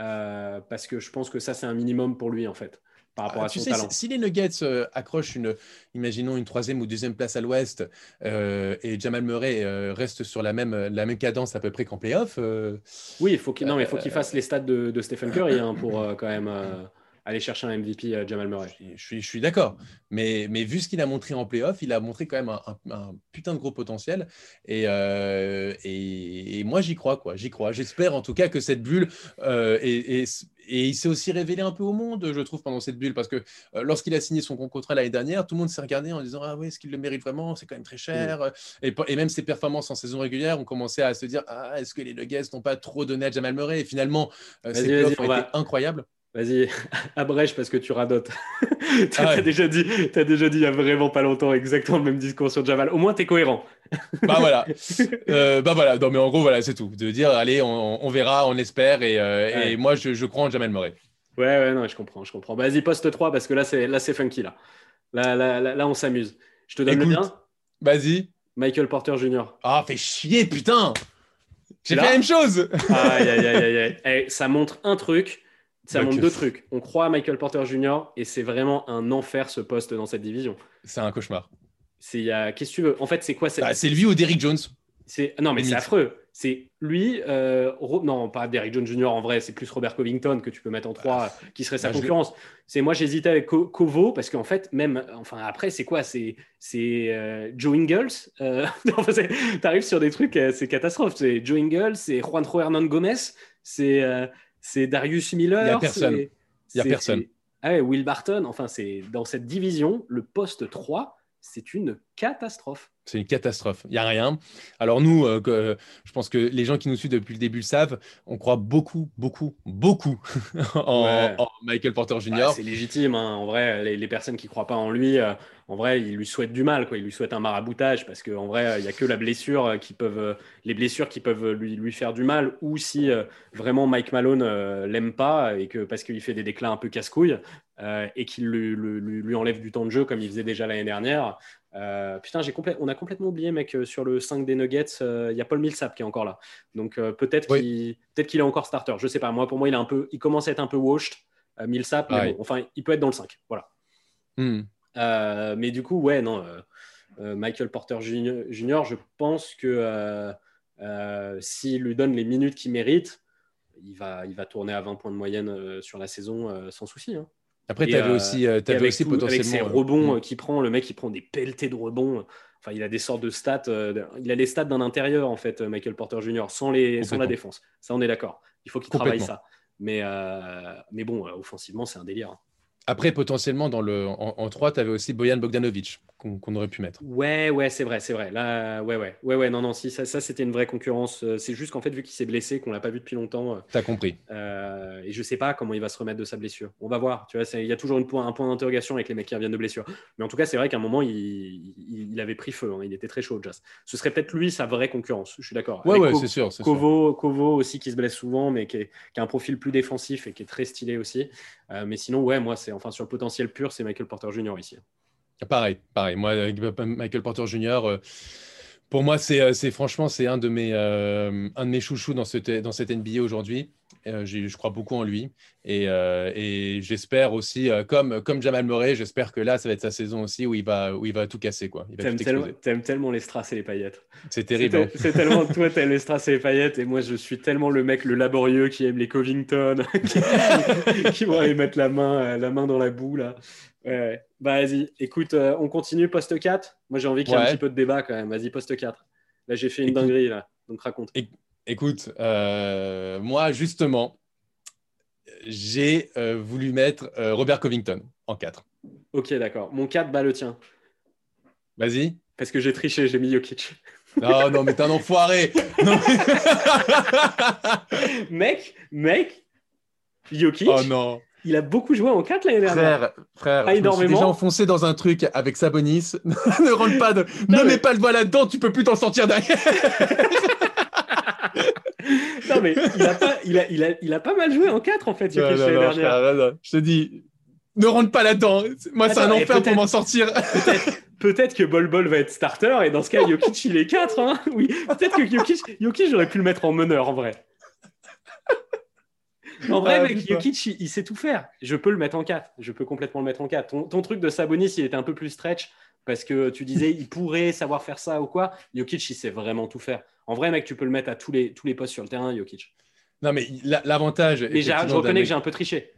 euh, parce que je pense que ça, c'est un minimum pour lui, en fait, par rapport Ah, à tu son sais, talent. si, si les Nuggets euh, accrochent une, imaginons une troisième ou deuxième place à l'Ouest, euh, et Jamal Murray euh, reste sur la même, la même cadence à peu près qu'en playoff, euh, Oui, il faut qu'il non, mais il faut qu'il fasse les stats de, de Stephen Curry hein, pour euh, quand même euh, aller chercher un MVP euh, Jamal Murray. je suis, je suis d'accord. Mais, mais vu ce qu'il a montré en playoff, il a montré quand même un, un- un putain de gros potentiel. Et, euh, et, et moi, j'y crois, quoi. J'y crois. J'espère en tout cas que cette bulle euh, et il s'est aussi révélé un peu au monde, je trouve, pendant cette bulle, parce que euh, lorsqu'il a signé son contrat l'année dernière, tout le monde s'est regardé en disant Ah oui, est-ce qu'il le mérite vraiment? C'est quand même très cher. Et, et même ses performances en saison régulière, on commençait à se dire Ah, est-ce que les Nuggets n'ont pas trop donné à Jamal Murray? Et finalement, ses playoffs ont on été incroyables. Vas-y, abrège parce que tu radotes. t'as Ah ouais. déjà dit, t'as déjà dit il y a vraiment pas longtemps exactement le même discours sur Jamal. Au moins, t'es cohérent. bah voilà, Euh, bah voilà. Non mais en gros voilà, c'est tout. De dire allez, on, on verra, on espère. Et, euh, Ouais. et moi, je, je crois en Jamal Murray. Ouais, ouais, non, je comprends, je comprends. Vas-y, poste 3 parce que là, c'est là, c'est funky là. Là, là, là, là, on s'amuse. Je te donne le bien. Vas-y. Michael Porter Jr. Ah, fais chier, putain. J'ai fait la même chose. Aïe, aïe, aïe, aïe, aïe. Eh, ça montre un truc. Ça montre deux trucs. On croit à Michael Porter Jr. et c'est vraiment un enfer ce poste dans cette division. C'est un cauchemar. C'est qu'est-ce que tu veux? En fait, c'est quoi cette- Bah, c'est lui ou Derrick Jones. C'est non mais c'est affreux. C'est lui, euh, Ro- non pas Derrick Jones Jr. en vrai, c'est plus Robert Covington que tu peux mettre en 3 qui serait sa bah, je- concurrence. C'est moi j'hésitais avec Co- Kovo parce qu'en fait même, enfin après c'est quoi? C'est c'est euh, Joe Ingles. Euh, T'arrives sur des trucs, euh, c'est catastrophe. C'est Joe Ingles, c'est Juanjo Hernan Gomez, c'est euh, c'est Darius Miller. Il y a personne. Il y a personne. Ah ouais, Will Barton. Enfin c'est dans cette division le poste 3 c'est une catastrophe. C'est une catastrophe. Il n'y a rien. Alors nous, euh, que- je pense que les gens qui nous suivent depuis le début le savent, on croit beaucoup, beaucoup, beaucoup en, Ouais. en Michael Porter Jr. Ouais, c'est légitime, hein. en vrai, les, les personnes qui ne croient pas en lui, euh, en vrai, ils lui souhaitent du mal, quoi. Ils lui souhaitent un maraboutage parce qu'en vrai, il n'y a que la blessure euh, qui peuvent, euh, les blessures qui peuvent lui, lui faire du mal, ou si euh, vraiment Mike Malone euh, l'aime pas et que parce qu'il fait des déclats un peu casse-couilles euh, et qu'il lui- lui enlève du temps de jeu comme il faisait déjà l'année dernière. Euh, putain, on a complètement oublié, mec, euh, sur le 5 des Nuggets, euh, il y a Paul Millsap qui est encore là. Donc euh, peut-être Oui. qu'il est encore starter. Je sais pas. Moi, pour moi, il, est un peu, il commence à être un peu washed. Millsap, mais oui. bon, enfin, il peut être dans le 5. Voilà. Hmm. Mais du coup, ouais, non. Michael Porter Jr., Jr., je pense que s'il lui donne les minutes qu'il mérite, il, va, il va tourner à 20 points de moyenne sur la saison sans souci. Hein. Après, tu avais aussi, avais aussi potentiellement. Avec ses rebonds mm. qui prend, le mec, il prend des pelletés de rebonds. Enfin, il a des sortes de stats. il a les stats d'un intérieur, en fait, Michael Porter Jr., sans, les, sans la défense. Ça, on est d'accord. Il faut qu'il travaille ça. Mais, mais bon, offensivement, c'est un délire. Après, potentiellement, dans le, en, 3, tu avais aussi Boyan Bogdanovic qu'on aurait pu mettre. Ouais, ouais, c'est vrai, c'est vrai. Là, ouais, ouais, ouais, ouais, non, non, si, ça, ça c'était une vraie concurrence. Euh, c'est juste qu'en fait, vu qu'il s'est blessé, qu'on l'a pas vu depuis longtemps. Euh, T'as compris. Euh, et je sais pas comment il va se remettre de sa blessure. On va voir. Tu vois, il y a toujours une point, un point d'interrogation avec les mecs qui reviennent de blessure. Mais en tout cas, c'est vrai qu'à un moment, il, il, avait pris feu. Hein. il était très chaud, Jazz. Ce serait peut-être lui sa vraie concurrence. Je suis d'accord. Ouais, ouais, c'est sûr. Kovo, Kovo aussi qui se blesse souvent, mais qui, qui, a un profil plus défensif et qui est très stylé aussi. mais sinon, ouais, moi, c'est enfin sur le potentiel pur, c'est Michael Porter Jr. ici. Pareil, pareil. Moi, Michael Porter Jr., euh, pour moi, euh, c'est franchement, c'est un, de mes, euh, un de mes chouchous dans, cette, dans cette NBA aujourd'hui. Je crois beaucoup en lui. Et, et j'espère aussi, comme, comme Jamal Murray, j'espère que là, ça va être sa saison aussi où il va, où il va tout casser. Quoi. T'aimes tellement, tellement, les strass et les paillettes. C'est terrible. Hein. C'est tellement, toi, t'aimes les strass et les paillettes. Et moi, je suis tellement le mec, le laborieux qui aime les Covington, qui, qui, vont aller mettre la main, la main dans la boue. Là. Ouais, Bah, vas-y, écoute, euh, on continue poste 4. Moi, j'ai envie qu'il y ait un petit peu de débat quand même. Vas-y, poste 4. Là, j'ai fait une dinguerie, là. Donc, raconte. Écoute, euh, moi, justement, j'ai euh, voulu mettre Robert Covington en 4. Ok, d'accord. Mon 4, bah, le tien. Vas-y. Parce que j'ai triché, j'ai mis Jokic. Non, non, mais t'es un enfoiré. mec, mec, Jokic. Oh non. Il a beaucoup joué en 4 l'année dernière. Frère, frère, je suis déjà enfoncé dans un truc avec Sabonis. ne rentre pas, de... ne mets pas le doigt là-dedans, tu peux plus t'en sortir derrière. non mais il a, pas, il, a, il, a, il a pas mal joué en 4 en fait. Non, non, non, frère, je te dis, ne rentre pas là-dedans. Moi, c'est un enfer pour m'en sortir. Peut-être que Bol Bol va être starter et dans ce cas, Jokic il est 4. Hein oui, peut-être que Jokic, Jokic j'aurais pu le mettre en meneur en vrai. En vrai, ah, mec, Jokic, il, sait tout faire. Je peux le mettre en 4. Je peux complètement le mettre en 4. Ton, truc de Sabonis, il était un peu plus stretch parce que tu disais il pourrait savoir faire ça ou quoi. Jokic, il sait vraiment tout faire. En vrai, mec, tu peux le mettre à tous les, tous les postes sur le terrain, Jokic. Non, mais l'avantage. Mais je reconnais que j'ai un peu triché.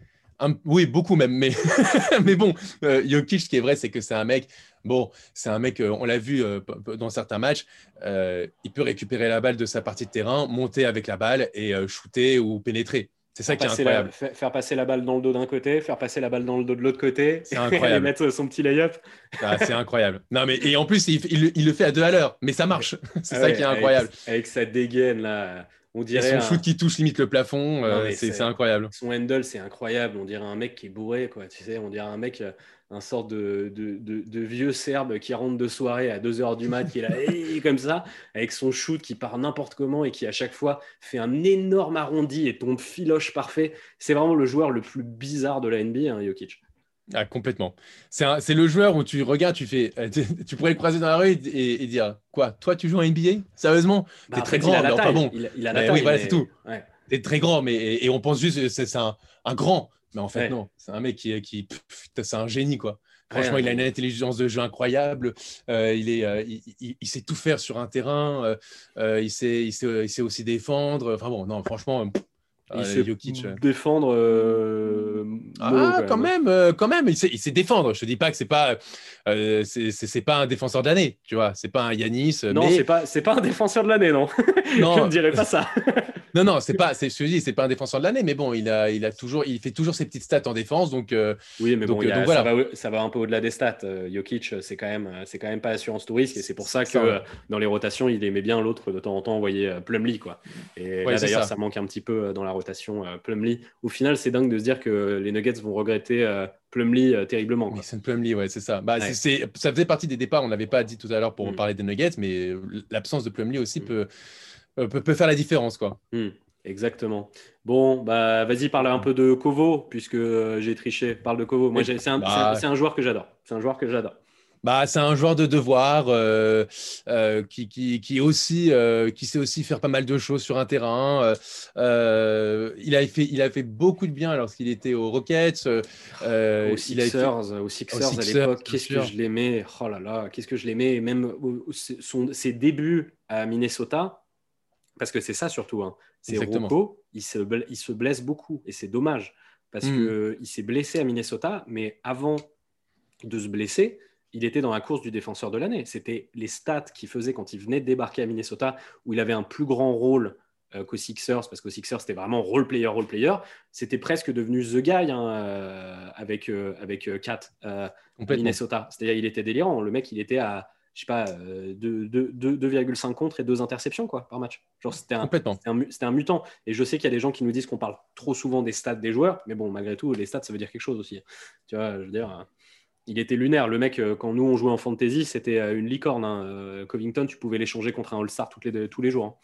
oui, beaucoup même. Mais, mais bon, euh, Jokic, ce qui est vrai, c'est que c'est un mec. Bon, c'est un mec, euh, on l'a vu euh, dans certains matchs, il peut récupérer la balle de sa partie de terrain, monter avec la balle et shooter ou pénétrer. C'est ça qui est incroyable. faire passer la balle dans le dos d'un côté, faire passer la balle dans le dos de l'autre côté, c'est incroyable. et mettre son petit lay-up. Ah, c'est incroyable. Non, mais et en plus, il, le fait à deux à l'heure, mais ça marche. c'est ça qui est incroyable. Avec, sa dégaine là, on dirait. son shoot qui touche limite le plafond, euh, c'est incroyable. Son handle, c'est incroyable. On dirait un mec qui est bourré, quoi. Tu sais, on dirait un mec euh, un sort de, de, vieux serbe qui rentre de soirée à 2h du mat, qui est là, comme ça, avec son shoot qui part n'importe comment et qui à chaque fois fait un énorme arrondi et tombe filoche parfait. C'est vraiment le joueur le plus bizarre de la NBA, hein, Jokic. Ah, complètement. C'est le joueur où tu regardes, tu fais, tu, pourrais le croiser dans la rue et, dire quoi Toi, tu joues en NBA Sérieusement? Bah, T'es très grand. Il a la bon. Il, a la taille, oui, voilà, c'est tout. T'es très grand, mais et, on pense juste c'est un, un grand. Mais en fait, non. C'est un mec qui, qui c'est un génie, quoi. Franchement, il a une intelligence de jeu incroyable. Euh, il, est, euh, il, sait tout faire sur un terrain. Euh, il, sait, il, sait, il sait aussi défendre. Enfin bon, non, franchement, il sait défendre. ah, quand même, quand même, il sait, il sait, défendre. Je te dis pas que c'est pas, c'est pas un défenseur d'année, tu vois. C'est pas un Yanis. Non, c'est pas, c'est pas un défenseur de l'année, non. non. je ne dirais pas ça. Non, non, c'est pas, c'est, je dis, c'est pas un défenseur de l'année, mais bon, il a, il a toujours, il fait toujours ses petites stats en défense, donc. Euh, oui, mais bon, euh, ça, va, ça, va, un peu au-delà des stats. Euh, Jokic, c'est quand même, c'est quand même pas assurance tout risque, et c'est pour ça que dans les rotations, il aimait bien l'autre de temps en temps envoyer Plumlee, quoi. Et là d'ailleurs, ça. manque un petit peu dans la rotation Plumlee. Au final, c'est dingue de se dire que les Nuggets vont regretter. Plumlee terriblement. Mason Plumlee, ouais, c'est ça. Bah, c'est, ça faisait partie des départs. On l'avait pas dit tout à l'heure pour mm. parler des Nuggets, mais l'absence de Plumlee aussi mm. peut, peut, faire la différence, quoi. Mm. Exactement. Bon, bah vas-y, parle un peu de Kovo, puisque euh, j'ai triché. Parle de Kovo. Moi, c'est un, bah, un, joueur que j'adore. C'est un joueur que j'adore. Bah, c'est un joueur de devoir euh, euh, qui, qui, qui, aussi, qui sait aussi faire pas mal de choses sur un terrain. il, a fait, il a fait beaucoup de bien lorsqu'il était aux Rockets. aux Sixers, aux Sixers, à l'époque, qu'est-ce que je l'aimais. Oh là là, qu'est-ce que je l'aimais. Même son, ses débuts à Minnesota, Parce que c'est ça surtout. Hein. C'est. Rocco, il se, il se blesse beaucoup et c'est dommage parce Mm. que il s'est blessé à Minnesota, mais avant de se blesser, il était dans la course du défenseur de l'année. C'était les stats qu'il faisait quand il venait de débarquer à Minnesota, où il avait un plus grand rôle euh, qu'aux Sixers, parce qu'aux Sixers, c'était vraiment role player, role player. C'était presque devenu The Guy hein, euh, avec, euh, avec euh, Kat euh, à Complètement. Minnesota. C'est-à-dire, il était délirant. Le mec, il était à, je sais pas, euh, deux- deux- deux- 2,5 contre et deux interceptions quoi, par match. Genre, c'était un, un, mutant. Et je sais qu'il y a des gens qui nous disent qu'on parle trop souvent des stats des joueurs, mais bon, malgré tout, les stats, ça veut dire quelque chose aussi. Tu vois, je veux dire, euh, il était lunaire. Le mec, euh, quand nous, on jouait en fantasy, c'était euh, une licorne. hein. Euh, Covington, tu pouvais l'échanger contre un All-Star les tous les jours. hein.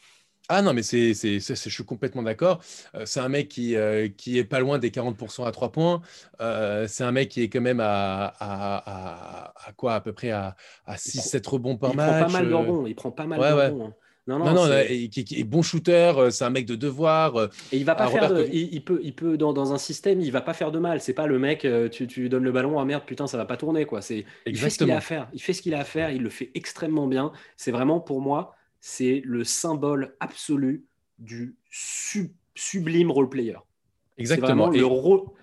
Ah non, mais c'est, c'est, c'est- je suis complètement d'accord. Euh, c'est un mec qui, euh, qui est pas loin des 40% à 3 points. Euh, c'est un mec qui est quand même à, à, à- à quoi À peu près à, à 6-7 rebonds par il match. prend pas mal de rebonds. Il prend pas mal ouais, de ouais. rebonds. hein. Non, non, Non, non, qui, qui est bon shooter, euh, c'est un mec de devoir. euh, Et il va pas faire de, il, il peut, il peut dans, dans un système, il va pas faire de mal. C'est pas le mec, euh, tu, tu lui donnes le ballon, ah merde, putain, ça va pas tourner quoi. C'est, il fait ce qu'il a à faire. Il fait ce qu'il a à faire. Il le fait extrêmement bien. C'est vraiment pour moi, c'est le symbole absolu du sub- sublime role player. Exactement. Et le.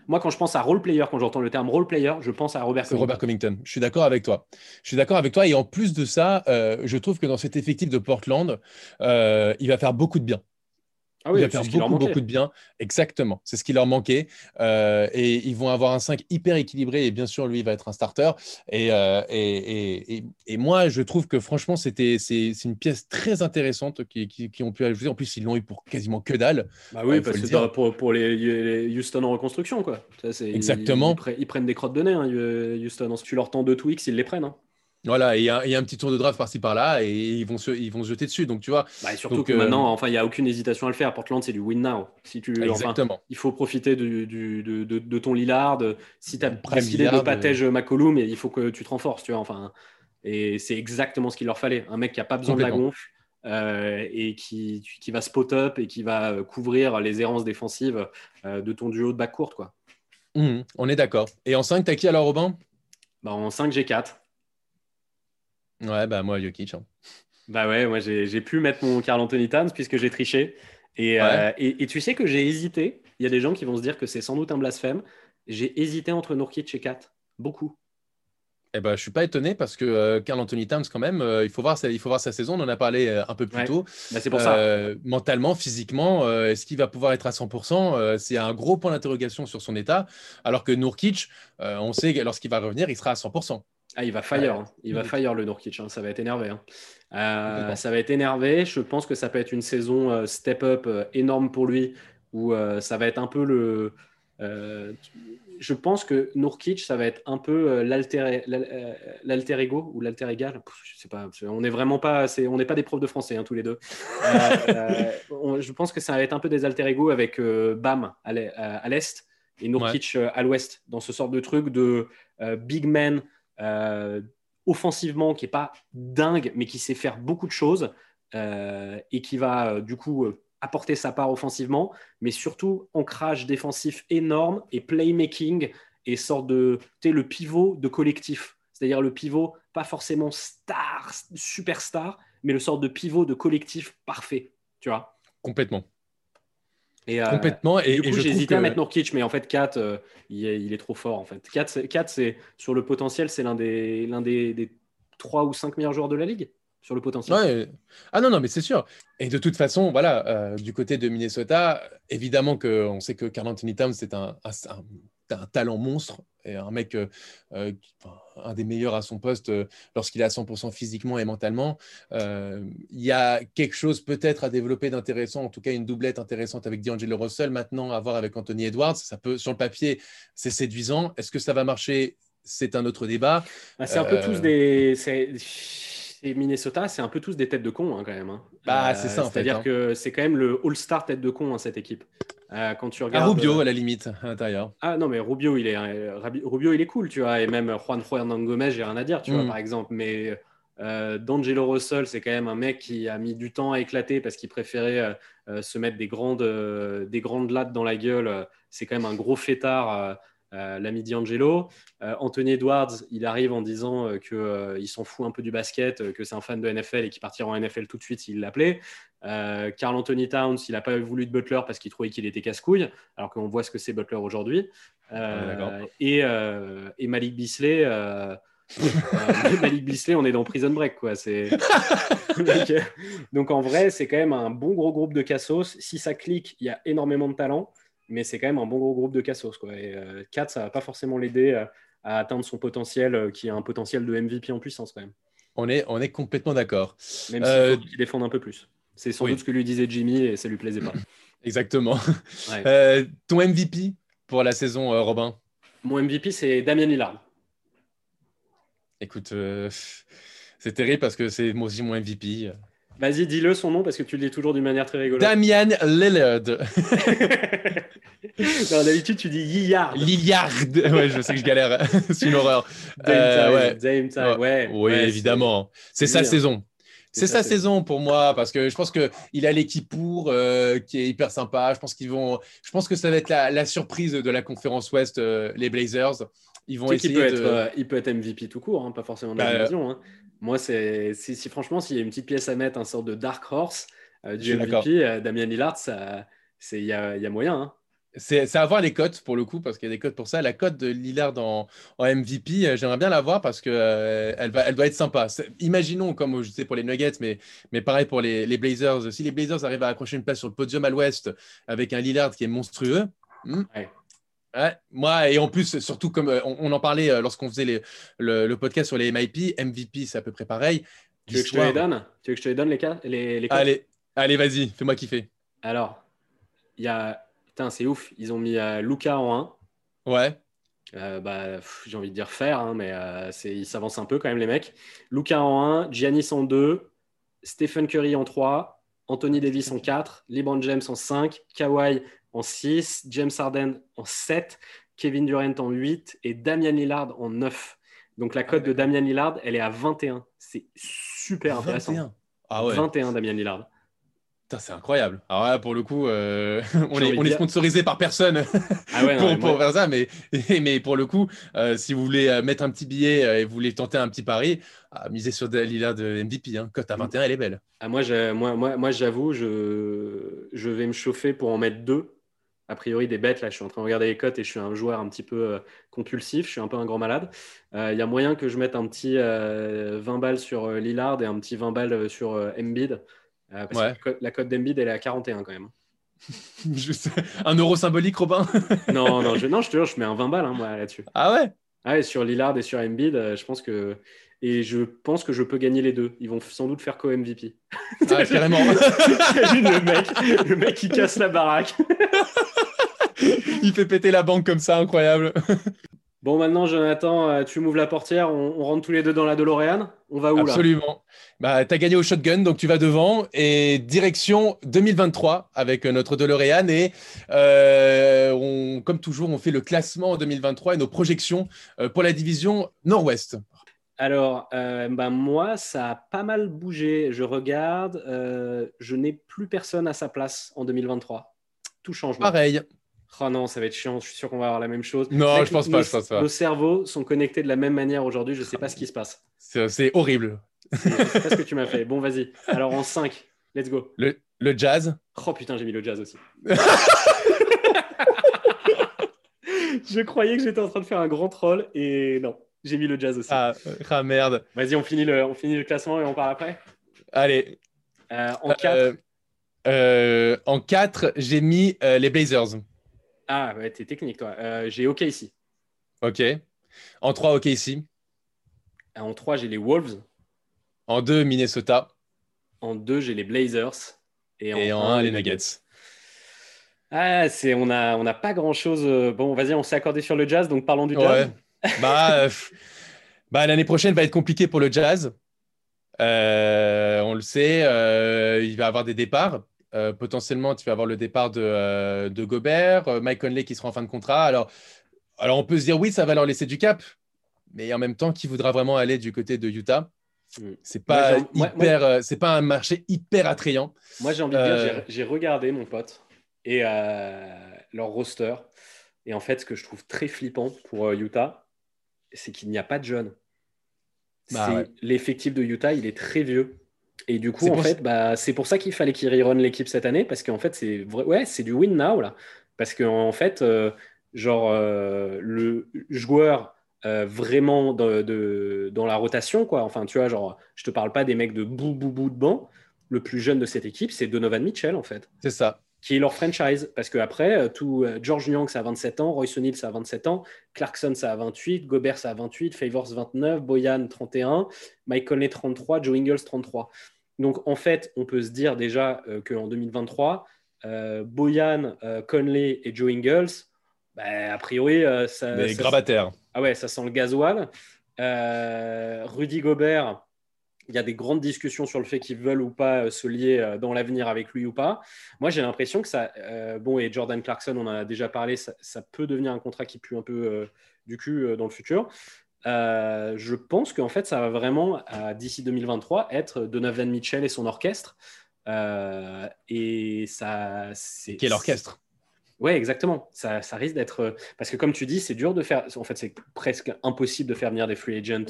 Moi, quand je pense à role player, quand j'entends le terme role player, je pense à Robert Covington. Robert Covington. Je suis d'accord avec toi. Je suis d'accord avec toi. Et en plus de ça, euh, je trouve que dans cet effectif de Portland, euh, il va faire beaucoup de bien. Ah oui, il va faire beaucoup, beaucoup de bien. Exactement. C'est ce qui leur manquait. Euh, et ils vont avoir un 5 hyper équilibré. Et bien sûr, lui, il va être un starter. Et, euh, et, et, et- moi, je trouve que franchement, c'était, c'est, une pièce très intéressante qui, qui, qui ont pu ajouter. En plus, ils l'ont eu pour quasiment que dalle. Bah oui, parce le que dans- pour, pour les, les Houston en reconstruction, quoi. Ça, Exactement. Ils, pre- ils prennent des crottes de nez, hein, Houston. Si tu leur tends deux tweaks, ils les prennent. hein. Voilà. Et il y, a un petit tour de draft par-ci par-là. Et ils vont, se, ils vont se jeter dessus. Donc, tu vois, Bah, et surtout Donc, que euh, maintenant, enfin, il n'y a aucune hésitation à le faire. Portland, c'est du win now. Si tu, enfin, exactement. il faut profiter du, du- de, de- de ton Lillard. Si tu as décidé de patège McCollum, il faut que tu te renforces. Tu vois, enfin, et c'est exactement ce qu'il leur fallait. Un mec qui n'a pas besoin de la gonfle euh, et qui, qui va spot up et qui va euh, couvrir les errances défensives euh, de ton duo de backcourt. Quoi. Mhm, on est d'accord. Et en 5, t'as qui alors, Robin? Bah, en 5, j'ai 4. Ouais, bah moi, Jokic. hein. Bah ouais, moi j'ai pu mettre mon Carl Anthony Towns puisque j'ai triché. Et, Ouais. euh, et, et tu sais que j'ai hésité. Il y a des gens qui vont se dire que c'est sans doute un blasphème. J'ai hésité entre Nurkic et Kat. Beaucoup. Eh ben, je suis pas étonné parce que euh, Carl Anthony Towns, quand même, euh, il, faut voir sa, il faut voir sa saison. On en a parlé euh, un peu plus Ouais. tôt. Bah, c'est pour ça. Mentalement, physiquement, est-ce qu'il va pouvoir être à 100% Euh, C'est un gros point d'interrogation sur son état. Alors que Nurkic, euh, on sait que lorsqu'il va revenir, il sera à 100%. Ah, il va fire. Hein. Il va fire le Nurkic. hein. Ça va être énervé. hein. Euh, ça va être énervé. Je pense que ça peut être une saison euh, step-up euh, énorme pour lui où ça va être un peu le. je pense que Nurkic, ça va être un peu l'alter l'al- l'alter ego ou l'alter égal. Je sais pas. On n'est vraiment pas. c'est- On n'est pas des profs de français tous les deux. On- je pense que ça va être un peu des alter ego avec Bam à l'e- à l'est et Nurkic à l'ouest dans ce sort de truc de big man offensivement qui est pas dingue mais qui sait faire beaucoup de choses euh, et qui va euh, du coup euh, apporter sa part offensivement mais surtout ancrage défensif énorme et playmaking et sorte de le pivot de collectif c'est-à-dire le pivot pas forcément star superstar mais le sort de pivot de collectif parfait tu vois Complètement. Et, euh, Complètement. Et, du coup, hésité à mettre Nurkic, mais en fait, 4, il, est, il est trop fort. En fait. 4, c'est, 4, c'est sur le potentiel, c'est l'un des, l'un des, des 3 ou 5 meilleurs joueurs de la ligue sur le potentiel. Ouais. Ah non, non, mais c'est sûr. Et de toute façon, voilà, euh, du côté de Minnesota, évidemment qu'on sait que Carl Anthony Towns, c'est un, un- un- un talent monstre un mec, euh, euh, un des meilleurs à son poste euh, lorsqu'il est à 100% physiquement et mentalement. Il y a quelque chose peut-être à développer d'intéressant, en tout cas une doublette intéressante avec D'Angelo Russell. Maintenant, à voir avec Anthony Edwards, ça peut, sur le papier, c'est séduisant. Est-ce que ça va marcher? C'est un autre débat. Bah, c'est un peu tous des. C'est Minnesota, c'est un peu tous des têtes de con hein, quand même. hein. Bah, c'est ça, en fait, C'est-à-dire hein. que c'est quand même le All-Star tête de con, cette équipe. Euh, quand tu À regardes. Rubio, à la limite, à l'intérieur. Ah non, mais Rubio, il est, euh, Rubio, il est cool, tu vois. Et même Juan Hernan Gomez, j'ai rien à dire, tu vois, Mm. par exemple. Mais euh, D'Angelo Russell, c'est quand même un mec qui a mis du temps à éclater parce qu'il préférait euh, euh, se mettre des grandes, euh, des grandes lattes dans la gueule. C'est quand même un gros fêtard. Euh, l'ami D'Angelo. Euh, Anthony Edwards, il arrive en disant euh, qu'il s'en fout un peu du basket, que c'est un fan de NFL et qu'il partira en NFL tout de suite s'il l'appelait. Carl Anthony Towns, il n'a pas voulu de Butler parce qu'il trouvait qu'il était casse-couille, alors qu'on voit ce que c'est Butler aujourd'hui. et, et, Malik Bisley. Malik Bisley, on est dans Prison Break, quoi. donc, donc, en vrai, c'est quand même un bon gros groupe de cassos. Si ça clique, il y a énormément de talent mais c'est quand même un bon gros groupe de cassos. Quoi. Et 4, euh, ça va pas forcément l'aider à, atteindre son potentiel, euh, qui est un potentiel de MVP en puissance quand même. On est, on est complètement d'accord. Même s'il euh... faut qu'il défende un peu plus. C'est sans doute ce que lui disait Jimmy et ça lui plaisait pas. Exactement. Euh, ton MVP pour la saison, Robin? Mon MVP, c'est Damien Lillard. Écoute, c'est terrible parce que c'est moi aussi mon MVP. Vas-y, dis-le son nom parce que tu le dis toujours d'une manière très rigolote. Damian Lillard. D'habitude, tu dis Lillard. Lillard. Ouais, je sais que je galère. c'est une horreur. Euh, ouais. ouais. Oui, évidemment. C'est sa saison. C'est sa saison pour moi parce que je pense qu'il a l'équipe pour euh, qui est hyper sympa. Je pense qu'ils vont. Je pense que ça va être la, surprise de la conférence Ouest, euh, les Blazers. Ils vont essayer peut de... être, il peut être MVP tout court, hein, pas forcément dans la bah, division. Hein. Moi, c'est si, franchement, s'il y a une petite pièce à mettre, un sort de dark horse euh, du MVP, euh, Damien Lillard, il y a, y a, moyen. Hein. C'est à voir les cotes pour le coup, parce qu'il y a des cotes pour ça. La cote de Lillard en, en MVP, euh, j'aimerais bien la voir parce qu'elle elle, va, elle doit être sympa. Imaginons, comme je sais pour les Nuggets, mais, mais pareil pour les, les, Blazers. Si les Blazers arrivent à accrocher une place sur le podium à l'ouest avec un Lillard qui est monstrueux, hmm, moi, et en plus, surtout comme euh, on, en parlait euh, lorsqu'on faisait le, podcast sur les MIP, MVP, c'est à peu près pareil. Tu veux que je te les donne? Tu veux que je te les donne les cas les, Allez, allez vas-y, fais-moi kiffer. Alors, il y a. Putain, c'est ouf. Ils ont mis euh, Luca en 1. Ouais. bah, j'ai envie de dire faire, hein, mais ils s'avancent un peu quand même, les mecs. Luca en 1, Giannis en 2, Stephen Curry en 3, Anthony Davis en 4, LeBron James en 5, Kawhi en 6, James Harden en 7, Kevin Durant en 8 et Damian Lillard en 9. Donc la cote de Damian Lillard, elle est à 21. C'est super intéressant. Ah ouais. 21 Damian Lillard. C'est incroyable. Alors là, pour le coup, euh, on, est, on est, sponsorisé par personne ah pour, faire ça, mais, mais pour le coup, euh, si vous voulez euh, mettre un petit billet et vous voulez tenter un petit pari, ah, misez sur Lillard de MVP. Hein. Cote à 21, elle est belle. Ah, moi, moi, moi, moi j'avoue, je, je vais me chauffer pour en mettre deux a priori des bêtes. Là, je suis en train de regarder les cotes et je suis un joueur un petit peu euh, compulsif. Je suis un peu un grand malade. Euh, il y a moyen que je mette un petit 20 euh, balles sur Lillard et un petit 20 balles sur Embiid. parce que la cote d'Embiid, elle est à 41 quand même. Juste un euro symbolique, Robin? Non, non, je, non, je te jure, je mets un 20 balles hein, moi là-dessus. Ah ouais? Ah sur Lillard et sur Embiid, je pense que et je pense que je peux gagner les deux. Ils vont sans doute faire co-MVP. Ah, carrément. le mec, le mec qui casse la baraque. Il fait péter la banque comme ça, incroyable. Bon, maintenant, Jonathan, euh, tu m'ouvres la portière, on, rentre tous les deux dans la DeLorean. On va où Absolument. là? Absolument. Bah, tu as gagné au shotgun, donc tu vas devant. Et direction 2023 avec notre DeLorean. Et euh, on, comme toujours, on fait le classement en 2023 et nos projections euh, pour la division Nord-Ouest. Alors, bah, moi, ça a pas mal bougé. Je regarde, je n'ai plus personne à sa place en 2023. Tout change. Pareil. Oh non, ça va être chiant, je suis sûr qu'on va avoir la même chose. Non, je pense pas, je pense pas. Nos cerveaux sont connectés de la même manière aujourd'hui, je ne sais pas ce qui se passe. C'est horrible. C'est pas ce que tu m'as fait. Bon, vas-y. Alors en 5, let's go. Le, le jazz. Oh putain, j'ai mis le jazz aussi. je croyais que j'étais en train de faire un grand troll et non, j'ai mis le jazz aussi. Ah, ah merde. Vas-y, on, finit le, on finit le classement et on part après. Allez. Euh, en 4. Euh, euh, en 4, j'ai mis les Blazers. Ah, ouais, t'es technique, toi. Euh, j'ai OK ici. OK. En 3, OK ici. En 3, j'ai les Wolves. En 2, Minnesota. En 2, j'ai les Blazers. Et en, 1, les Nuggets. Ah, c'est, on n'a on a pas grand-chose. Euh, bon, vas-y, on s'est accordé sur le jazz, donc parlons du jazz. bah, bah, l'année prochaine va être compliquée pour le jazz. Euh, on le sait, il va y avoir des départs. Euh, potentiellement, tu vas avoir le départ de, euh, Gobert, euh, Mike Conley qui sera en fin de contrat. Alors, alors, on peut se dire, oui, ça va leur laisser du cap. Mais en même temps, qui voudra vraiment aller du côté de Utah? Hmm. c'est pas hyper, c'est pas un marché hyper attrayant. Moi, j'ai envie de dire, j'ai regardé mon pote et leur roster. Et en fait, ce que je trouve très flippant pour Utah, c'est qu'il n'y a pas de jeunes. Bah ouais. L'effectif de Utah, il est très vieux. Et du coup, C'est en pour fait, bah, c'est pour ça qu'il fallait qu'il rerun l'équipe cette année, parce qu'en fait, c'est vrai, ouais, c'est du win now là. Parce qu'en fait, euh, genre euh, le joueur euh, vraiment de- de- dans la rotation, quoi. Enfin, tu vois, genre, je te parle pas des mecs de bout bout bout de banc. Le plus jeune de cette équipe, c'est Donovan Mitchell, en fait C'est ça. Qui est leur franchise. Parce qu'après, tout euh, George Young, ça a 27 ans, Royce O'Neal, ça a 27 ans, Clarkson, ça a 28, Gobert, ça a 28, Favors, 29, Boyan, 31, Mike Conley, 33, Joe Ingles, 33. Donc, en fait, on peut se dire déjà euh, qu'en 2023, euh, Boyan, euh, Conley et Joe Ingles, bah, a priori, euh, ça, grabataires. ah ouais, ça sent le gasoil. Euh, Rudy Gobert, il y a des grandes discussions sur le fait qu'ils veulent ou pas euh, se lier euh, dans l'avenir avec lui ou pas. Moi, j'ai l'impression que ça. euh, bon, et Jordan Clarkson, on en a déjà parlé, ça, ça peut devenir un contrat qui pue un peu euh, du cul euh, dans le futur. Je pense qu'en fait, ça va vraiment, d'ici 2023, être Donovan Mitchell et son orchestre. Et ça. c'est Quel orchestre Ouais, exactement. Ça, ça risque d'être. Parce que, comme tu dis, c'est dur de faire. En fait, c'est presque impossible de faire venir des free agents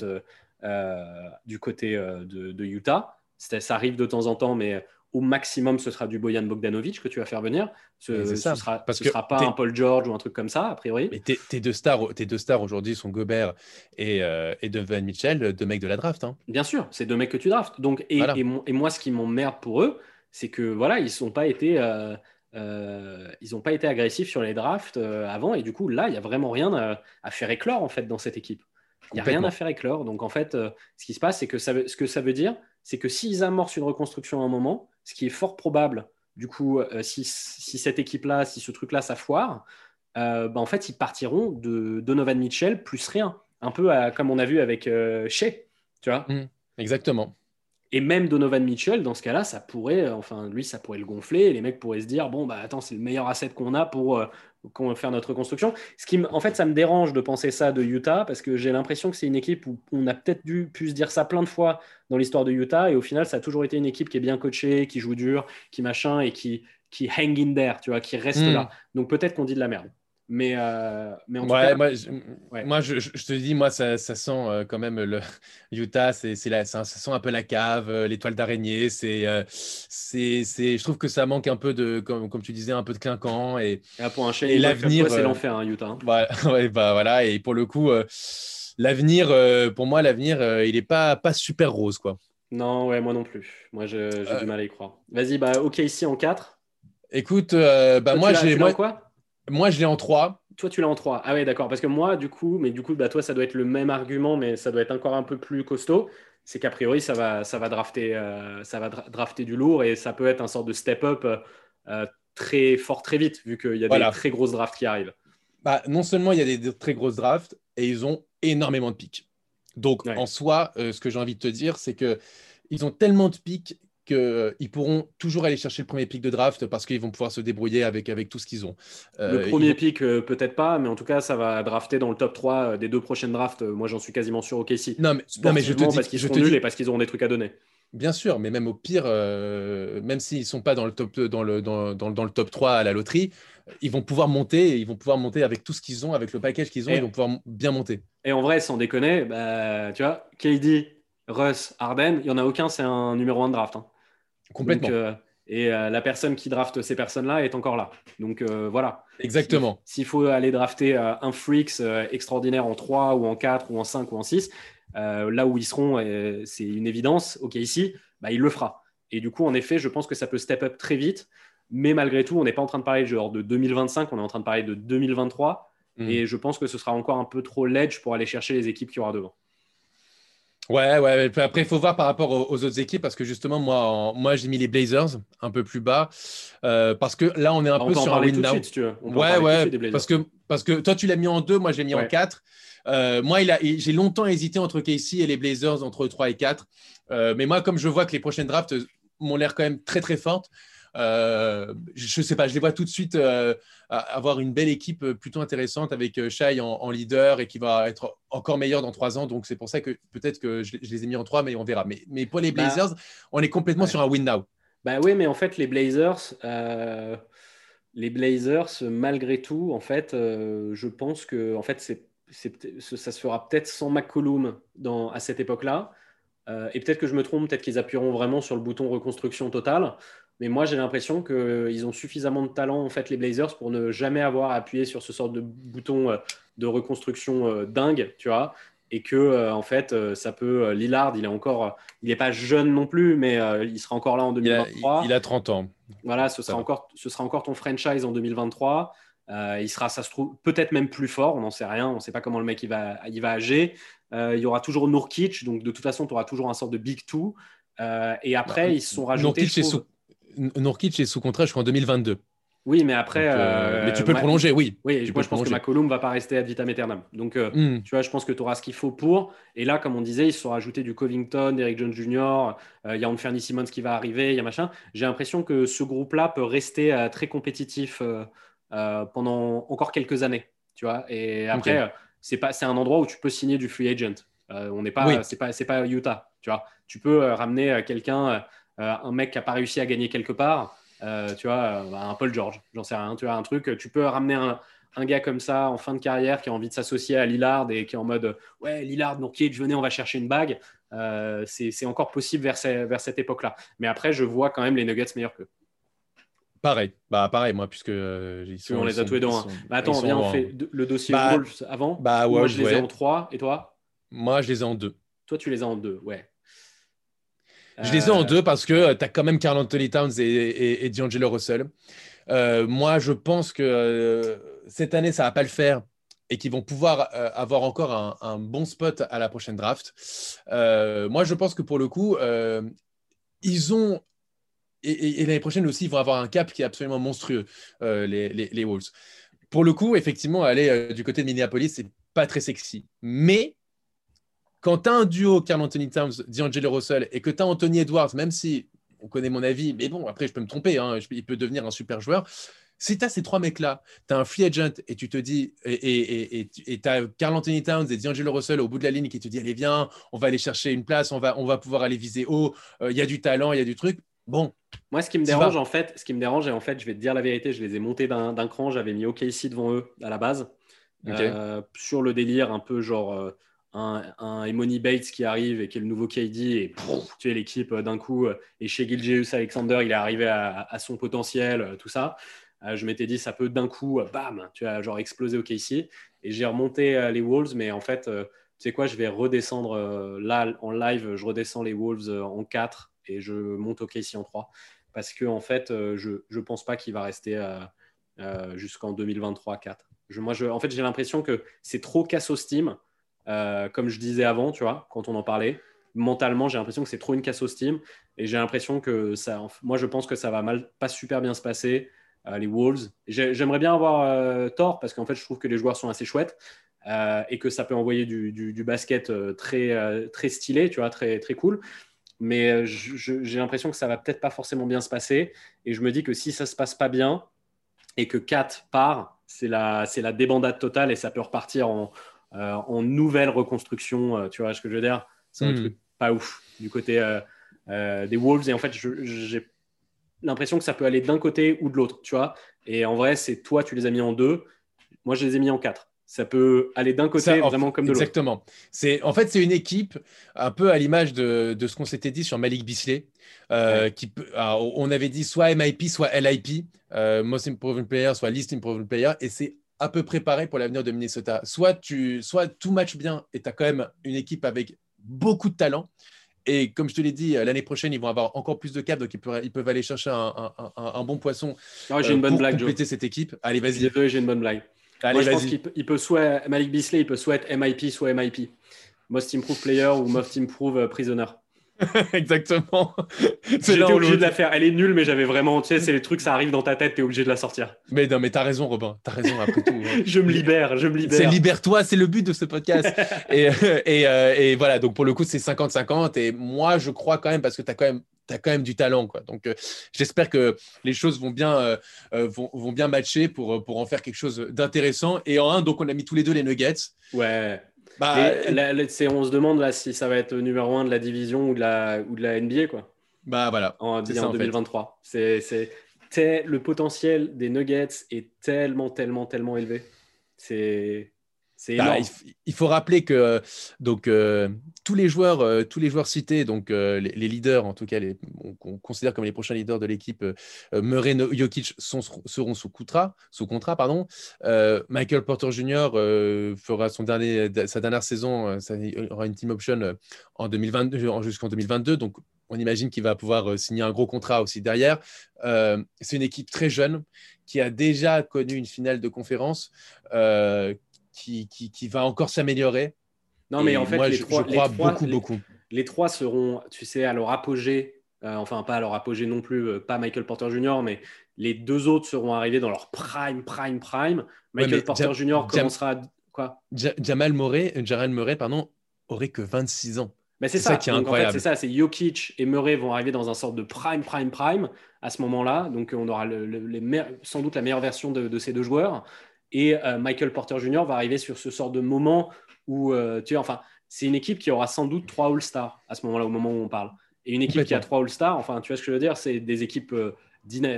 du côté euh, de, de Utah. Ça arrive de temps en temps, mais au maximum, ce sera du Bojan Bogdanovic que tu vas faire venir. Ce ce sera, Parce ce que sera pas un Paul George ou un truc comme ça, a priori. Mais tes, tes deux stars, tes deux stars aujourd'hui sont Gobert et, euh, et Donovan Mitchell, deux mecs de la draft. hein. Bien sûr, c'est deux mecs que tu draftes. Donc, et, Voilà. et, mon- et moi, ce qui m'emmerde pour eux, c'est que voilà, ils n'ont pas été. euh, euh, ils n'ont pas été agressifs sur les drafts euh, avant et du coup là il y a vraiment rien à, à faire éclore en fait dans cette équipe il n'y a rien à faire éclore. Donc en fait euh, ce qui se passe c'est que ça ce que ça veut dire c'est que s'ils amorcent une reconstruction à un moment ce qui est fort probable du coup euh, si, si cette équipe là si ce truc là ça foire euh, bah, en fait ils partiront de Donovan Mitchell plus rien. Un peu à- comme on a vu avec euh, Shea tu vois. Exactement. et même Donovan Mitchell, dans ce cas-là, ça pourrait, enfin, lui, ça pourrait le gonfler. Et les mecs pourraient se dire, bon, bah, attends, c'est le meilleur asset qu'on a pour faire notre reconstruction. Ce qui, en fait, ça me dérange de penser ça de Utah parce que j'ai l'impression que c'est une équipe où on a peut-être dû pu se dire ça plein de fois dans l'histoire de Utah. Et au final, ça a toujours été une équipe qui est bien coachée, qui joue dur, qui machin et qui, qui hang in there, tu vois, qui reste Mm. là. Donc peut-être qu'on dit de la merde. Mais, euh, mais en tout cas, moi, je, Ouais. moi je, te dis, moi, ça, ça sent euh, quand même le Utah, c'est, c'est la- ça sent un peu la cave, euh, l'étoile d'araignée. C'est, euh, c'est, c'est, je trouve que ça manque un peu de, comme, comme tu disais, un peu de clinquant. Et là, pour un et Shane l'avenir, c'est l'enfer, hein, Utah. hein. ouais, bah, voilà. Et pour le coup, l'avenir, pour moi, l'avenir, il n'est pas, pas super rose, quoi. Non, ouais, moi non plus. Moi, je- j'ai du mal à y croire. Vas-y, bah, ok, ici en 4. Écoute, bah, Toi, moi, tu j'ai, tu moi, quoi? Moi, je l'ai en 3. Toi, tu l'as en 3. Ah ouais, d'accord. Parce que moi, du coup, mais du coup, bah, toi, ça doit être le même argument, mais ça doit être encore un peu plus costaud. C'est qu'a priori, ça va, ça va drafter, euh, ça va dra- drafter du lourd et ça peut être un sort de step-up euh, euh, très fort très vite, vu qu'il y a Voilà. des très grosses drafts qui arrivent. Bah, non seulement il y a des, des très grosses drafts et ils ont énormément de pics. Donc, Ouais. en soi, euh, ce que j'ai envie de te dire, c'est que ils ont tellement de pics qu'ils pourront toujours aller chercher le premier pic de draft parce qu'ils vont pouvoir se débrouiller avec, avec tout ce qu'ils ont. Euh, le premier vont- pick, euh, peut-être pas, mais en tout cas, ça va drafter dans le top 3 euh, des deux prochaines drafts. Euh, Moi, j'en suis quasiment sûr au. Non, mais, non, mais je te dis, parce qu'ils sont te nuls dis- et parce qu'ils auront des trucs à donner. bien sûr, mais même au pire, euh, même s'ils ne sont pas dans le, top, dans, le, dans, dans- dans le top 3 à la loterie, ils vont pouvoir monter, ils vont pouvoir monter avec tout ce qu'ils ont, avec le package qu'ils ont, Et- ils vont pouvoir bien monter. Et en vrai, sans déconner, bah, tu vois, KD, Russ, Harden, il n'y en a aucun, c'est un numéro 1 de draft. hein. Complètement. Donc, euh, et euh, la personne qui draft ces personnes-là est encore là. Donc euh, voilà. Exactement. S'il faut aller drafter un Freaks extraordinaire en 3 ou en 4 ou en 5 ou en 6, euh, là où ils seront, c'est une évidence. Ok, ici, bah, il le fera. Et du coup, en effet, je pense que ça peut step up très vite. Mais malgré tout, on n'est pas en train de parler genre de 2025, on est en train de parler de 2023. Mm. Et je pense que ce sera encore un peu trop ledge pour aller chercher les équipes qui aura devant. Ouais, ouais. Après, il faut voir par rapport aux, autres équipes parce que justement, moi, en- moi j'ai mis les Blazers un peu plus bas euh, parce que là, on est un on peu sur un win suite, si Ouais, ouais. suite. Parce que, parce que toi, tu l'as mis en 2, moi, je l'ai mis en. 4. Euh, moi, il a, j'ai longtemps hésité entre Casey et les Blazers, entre 3 et 4. Euh, mais moi, comme je vois que les prochaines drafts m'ont l'air quand même très, très fortes, euh, je sais pas, je les vois tout de suite euh, avoir une belle équipe euh, plutôt intéressante avec Shai en, en leader et qui va être encore meilleur dans 3 ans. Donc, c'est pour ça que peut-être que je, je les ai mis en 3, mais on verra. Mais, mais pour les Bah, Blazers, on est complètement ouais. sur un win now. Bah oui, mais en fait, les Blazers, euh, les Blazers, malgré tout, en fait, je pense que en fait, c'est- ça se fera peut-être sans McCollum dans, à cette époque-là. Euh, et peut-être que je me trompe, peut-être qu'ils appuieront vraiment sur le bouton reconstruction totale. Mais moi, j'ai l'impression qu'ils ont suffisamment de talent, en fait, les Blazers, pour ne jamais avoir à appuyer sur ce sort de bouton euh, de reconstruction euh, dingue, tu vois. Et que, euh, en fait, ça peut. Lillard, il est encore. il n'est pas jeune non plus, mais il sera encore là en Il a, 2023. il a 30 ans. Voilà, ce sera, encore, ce sera encore ton franchise en 2023. Euh, il sera, ça se trouve, peut-être même plus fort. On n'en sait rien. On ne sait pas comment le mec il va, il va. Euh, il y aura toujours Nurkic. Donc, de toute façon, tu auras toujours un sort de big two. Euh, et après, Non, ils se sont rajoutés. Trouve- sous, Nurkic est sous contrat jusqu'en 2022. Oui, mais après. Donc, euh, euh, mais tu peux le prolonger, oui. Oui, Tu moi, je pense que prolonger. McCollum va pas rester ad vitam aeternam. Donc, euh, Hmm. tu vois, je pense que tu auras ce qu'il faut pour. Et là, comme on disait, ils se sont rajoutés du Covington, Eric Jones Jr., euh, il y a Anthony Simmons qui va arriver, il y a machin. J'ai l'impression que ce groupe-là peut rester très compétitif pendant encore quelques années. Tu vois, et après, c'est pas, c'est un endroit où tu peux signer du free agent. On n'est pas, Oui. c'est pas, c'est pas Utah. Tu vois, tu peux ramener quelqu'un, un mec qui a pas réussi à gagner quelque part. euh, tu vois, euh, un Paul George, j'en sais rien. Tu vois, un truc, tu peux ramener un, un gars comme ça en fin de carrière qui a envie de s'associer à Lillard et qui est en mode ouais Lillard Nurkic venez on va chercher une bague Euh, c'est encore possible vers, ces- vers cette époque là mais après je vois quand même les Nuggets meilleurs qu'eux Pareil. Bah, pareil, moi, puisque euh, ils on les a tous les deux Bah, attends viens on fait le dossier Bah, Wolves avant Bah, moi Wolves, je les ai ouais. en 3 et toi? Moi, je les ai en deux. toi tu les as en 2 ouais Je les ai en Euh, deux parce que tu as quand même Carl Anthony Towns et, et, et D'Angelo Russell. Euh, moi, je pense que euh, cette année, ça va pas le faire et qu'ils vont pouvoir euh, avoir encore un, un bon spot à la prochaine draft. Euh, moi, je pense que pour le coup, euh, ils ont. Et, et- et l'année prochaine aussi, ils vont avoir un cap qui est absolument monstrueux, euh, les, les, les Wolves. Pour le coup, effectivement, aller euh, du côté de Minneapolis, c'est pas très sexy. Mais quand tu as un duo Carl Anthony Towns, D'Angelo Russell et que tu as Anthony Edwards, même si on connaît mon avis, mais bon, après, je peux me tromper, hein, je- il peut devenir un super joueur. Si tu as ces trois mecs-là, tu as un free agent et tu te dis, et tu as Carl Anthony Towns et D'Angelo Russell au bout de la ligne qui te dit, allez, viens, on va aller chercher une place, on va, on va pouvoir aller viser haut, euh, il y a du talent, il y a du truc. Bon, Moi, ce qui me dérange, en fait, ce qui me dérange, et en fait, je vais te dire la vérité, je les ai montés d'un cran, j'avais mis OKC devant eux à la base, Ok. Euh, sur le délire un peu genre euh, un, un Emoni Bates qui arrive et qui est le nouveau KD, et tu es l'équipe euh, d'un coup, euh, et chez Gilgeus Alexander, il est arrivé à, son potentiel, euh, tout ça. Je m'étais dit, ça peut d'un coup, bam, tu as genre explosé OKC, et j'ai remonté les Wolves, mais en fait, tu sais quoi, je vais redescendre là en live, je redescends les Wolves en 4 et je monte OKC en 3 parce que en fait, je ne pense pas qu'il va rester jusqu'en 2023-4. Je, moi, je, en fait, j'ai l'impression que c'est trop casse au steam, euh, comme je disais avant, tu vois, quand on en parlait. Mentalement, j'ai l'impression que c'est trop une casse au steam, et j'ai l'impression que ça, moi, je pense que ça va mal, pas super bien se passer. euh, les Wolves, J'ai- j'aimerais bien avoir euh, tort parce qu'en fait, je trouve que les joueurs sont assez chouettes. euh, et que ça peut envoyer du, basket très, très stylé, tu vois, très, très cool mais j'ai l'impression que ça va peut-être pas forcément bien se passer. Et je me dis que si ça se passe pas bien et que Kat part, c'est la, la débandade totale et ça peut repartir en, en nouvelle reconstruction. euh, tu vois ce que je veux dire? C'est un Hmm. truc pas ouf du côté euh, euh, des Wolves. Et en fait, j'ai l'impression que ça peut aller d'un côté ou de l'autre, tu vois? Et en vrai, c'est toi, tu les as mis en deux. Moi, je les ai mis en quatre. Ça peut aller d'un côté Ça, vraiment comme de l'autre. Exactement. C'est, en fait, c'est une équipe un peu à l'image de, de ce qu'on s'était dit sur Malik Bisley. euh, qui alors, on avait dit soit MIP, soit LIP, euh, Most Improved Player, soit Least Improved Player. Et c'est à peu près pareil pour l'avenir de Minnesota. Soit, tu, soit tout match bien et tu as quand même une équipe avec beaucoup de talent. Et comme je te l'ai dit, euh, l'année prochaine, ils vont avoir encore plus de cap, donc ils peuvent, ils peuvent aller chercher un, un- un- un bon poisson j'ai euh, une bonne pour blague, Joe. compléter cette équipe. Allez, vas-y. J'ai une bonne blague. Allez, Moi, je pense qu'il peut, soit Malik Bisley, il peut soit être MIP, soit MIP. Most Improved Player ou Most Improved euh, Prisoner. Exactement. C'est J'étais obligé de la faire. Elle est nulle, mais j'avais vraiment, tu sais, c'est les trucs, ça arrive dans ta tête, t'es obligé de la sortir. Mais non, mais t'as raison, Robin. T'as raison après tout. hein. Je me libère, je me C'est libère. libère-toi, c'est le but de ce podcast. et, et, euh, et voilà, donc pour le coup, c'est 50-50. Et moi, je crois quand même, parce que tu as quand même. T'as quand même du talent, quoi. Donc, euh, j'espère que les choses vont bien, euh, euh, vont, vont bien matcher pour, euh, pour en faire quelque chose d'intéressant. Et en un, donc, on a mis tous les deux les Nuggets. Ouais. Bah, Et c'est- on se demande là si ça va être numéro 1 de la division ou de la, ou de la NBA, quoi, bah voilà. en, C'est en ça, en fait. 2023. C'est, le potentiel des Nuggets est tellement, tellement, tellement élevé. C'est bah, il, faut rappeler que donc, euh, tous, les joueurs, euh, tous les joueurs cités, donc euh, les, leaders, en tout cas, les, on, considère comme les prochains leaders de l'équipe, Murray, Jokic sont, seront sous contrat. Sous contrat pardon. Michael Porter Jr. fera son dernier, sa dernière saison, ça, il aura une team option en 2022, jusqu'en 2022. Donc, on imagine qu'il va pouvoir signer un gros contrat aussi derrière. C'est une équipe très jeune qui a déjà connu une finale de conférence, qui, qui, va encore s'améliorer. Non, mais en fait, moi, les je, trois, crois beaucoup, beaucoup. Les trois seront, tu sais, à leur apogée. Euh, enfin, pas à leur apogée non plus, euh, pas Michael Porter Jr., mais les deux autres seront arrivés dans leur prime, prime, prime. Michael Porter Jr. commencera. Quoi? Jamal Murray, euh, Jared Murray, pardon, aurait que 26 ans. Mais c'est ça, qui est incroyable. c'est ça, c'est Jokic et Murray vont arriver dans un sorte de prime, prime, prime à ce moment-là. Donc, on aura les sans doute la meilleure version de, de, ces deux joueurs. Et euh, Michael Porter Jr. va arriver sur ce sort de moment où, euh, tu vois, enfin, c'est une équipe qui aura sans doute trois All-Stars à ce moment-là, au moment où on parle. Et une équipe qui a trois All-Stars, enfin, tu vois ce que je veux dire, c'est des équipes euh,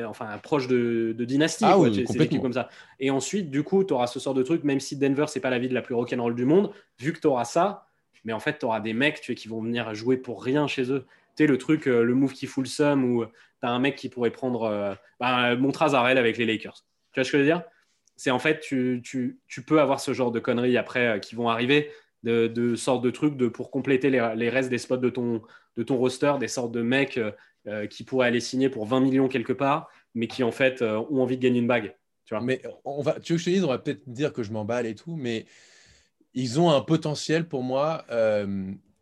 enfin, proches de, dynastie, ah quoi, des équipes comme ça. Et ensuite, du coup, tu auras ce sort de truc, même si Denver, c'est pas la ville la plus rock'n'roll du monde, vu que tu auras ça, mais en fait, tu auras des mecs tu qui vont venir jouer pour rien chez eux. Tu sais, le truc, le move qui fout le seum, où tu as un mec qui pourrait prendre bah, Montrazarel avec les Lakers. Tu vois ce que je veux dire? C'est en fait, tu, peux avoir ce genre de conneries après euh, qui vont arriver, de, sortes de trucs de, pour compléter les, restes des spots de ton, de ton roster, des sortes de mecs euh, euh, qui pourraient aller signer pour 20 millions quelque part, mais qui en fait ont envie de gagner une bague. Tu vois mais on va, tu veux que je te dise, on va peut-être dire que je m'emballe et tout, mais ils ont un potentiel pour moi,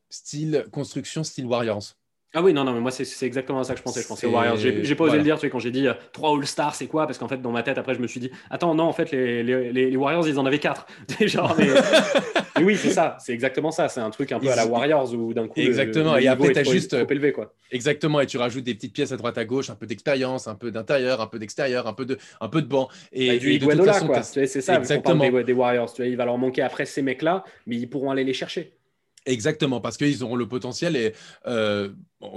style construction, style Warriors. Ah oui, non, non, mais moi, c'est exactement ça que je pensais. Je pensais aux Warriors. J'ai pas osé le dire, tu sais, quand j'ai dit 3 euh, All-Stars, c'est quoi? Parce qu'en fait, dans ma tête, après, je me suis dit, attends, non, en fait, les, les, les Warriors, ils en avaient 4. Genre, mais... oui, c'est ça, c'est exactement ça. C'est un truc un peu à la Warriors où d'un coup. Exactement, et après, tu as juste. élevé, quoi. Exactement, et tu rajoutes des petites pièces à droite à gauche, un peu d'expérience, un peu d'intérieur, un peu d'extérieur, un peu de, un peu de banc. Et, bah, du Iguadola, quoi. C'est ça, exactement. Des, des Warriors. Tu vois, il va leur manquer après ces mecs-là, mais ils pourront aller les chercher. Exactement, parce qu'ils auront le potentiel et, euh,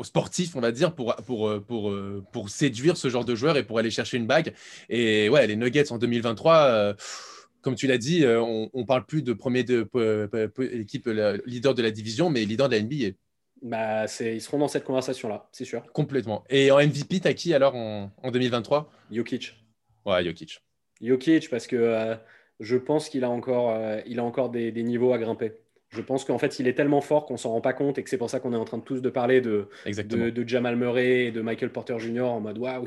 sportif, on va dire, pour, pour, euh, pour, euh, pour séduire ce genre de joueurs et pour aller chercher une bague. Et ouais, les Nuggets en 2023, comme tu l'as dit, on ne parle plus de premier de, équipe leader de la division, mais leader de la NBA. Bah, ils seront dans cette conversation-là, c'est sûr. Complètement. Et en MVP, tu as qui alors en, en 2023 Jokic. Ouais, Jokic. Jokic, parce que je pense qu'il a encore, il a encore des, des niveaux à grimper. Je pense qu'en fait, il est tellement fort qu'on s'en rend pas compte et que c'est pour ça qu'on est en train de tous de parler de, de, Jamal Murray et de Michael Porter Jr. en mode waouh,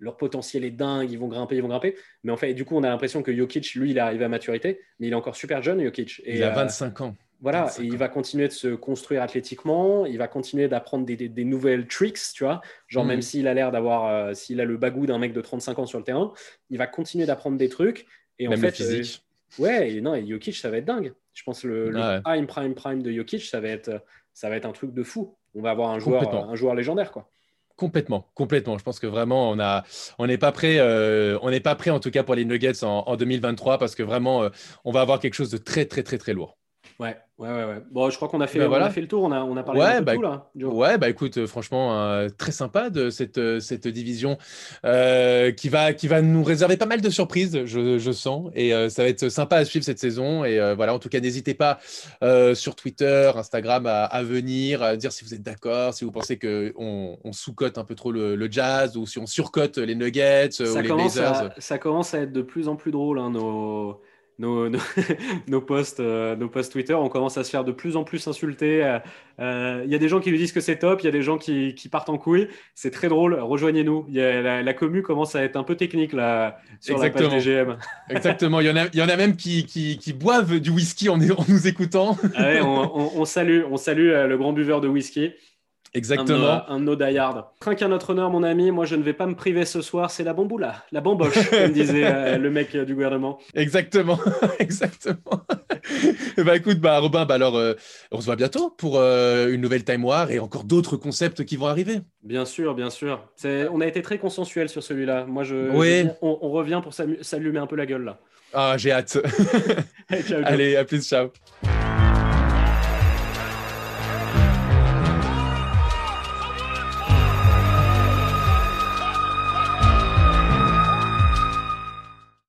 leur potentiel est dingue, ils vont grimper, ils vont grimper. Mais en fait, du coup, on a l'impression que Jokic, lui, il est arrivé à maturité, mais il est encore super jeune, Jokic. Et, il a 25 euh, ans. Voilà, et il va continuer de se construire athlétiquement, il va continuer d'apprendre des, nouvelles tricks, tu vois. Genre, même mm. s'il a l'air d'avoir, euh, s'il a le bagou d'un mec de 35 ans sur le terrain, il va continuer d'apprendre des trucs. Et même en fait, physique. Euh, ouais, et non, et Jokic, ça va être dingue. Je pense que le, prime, prime, prime de Jokic, ça va, être, ça va être un truc de fou. On va avoir un joueur, un joueur légendaire, quoi. Complètement, complètement. Je pense que vraiment, on a, on n'est pas prêt, euh, on n'est pas prêt en tout cas pour les Nuggets en, 2023 parce que vraiment, euh, on va avoir quelque chose de très, très, très, très lourd. Ouais, ouais, ouais, Bon, je crois qu'on a fait, bah, fait le tour, on a, on a parlé de bah, tout là. Ouais, bah écoute, euh, franchement, euh, très sympa de cette, euh, cette division qui, va, qui va nous réserver pas mal de surprises, je, je sens, et ça va être sympa à suivre cette saison. Et voilà, en tout cas, n'hésitez pas sur Twitter, Instagram à, venir, à dire si vous êtes d'accord, si vous pensez qu'on on, sous-cote un peu trop le, jazz ou si on surcote les Nuggets ou les Blazers. ça commence à être de plus en plus drôle, hein, nos nos, nos, posts, euh, nos posts Twitter, on commence à se faire de plus en plus insulter. Euh, euh, il y a des gens qui lui disent que c'est top, il y a des gens qui, qui partent en couille. C'est très drôle, rejoignez-nous. La, la commu commence à être un peu technique là, sur Exactement. la page des GM. Exactement, il y, en a, il y en a même qui, qui, qui boivent du whisky en, en nous écoutant. Ah on, on, salue, on salue le grand buveur de whisky. Exactement. Un, no die-hard. Trinque à notre honneur, mon ami. Moi, je ne vais pas me priver ce soir. C'est la bamboula, la bamboche, comme disait euh, le mec euh, du gouvernement. Exactement. Exactement. bah écoute, bah, Robin, bah, alors, euh, on se voit bientôt pour une nouvelle Time War et encore d'autres concepts qui vont arriver. Bien sûr, bien sûr. On a été très consensuel sur celui-là. Moi, je, oui. on, on, revient pour s'allumer un peu la gueule là. Ah, j'ai hâte. Allez, à plus, ciao.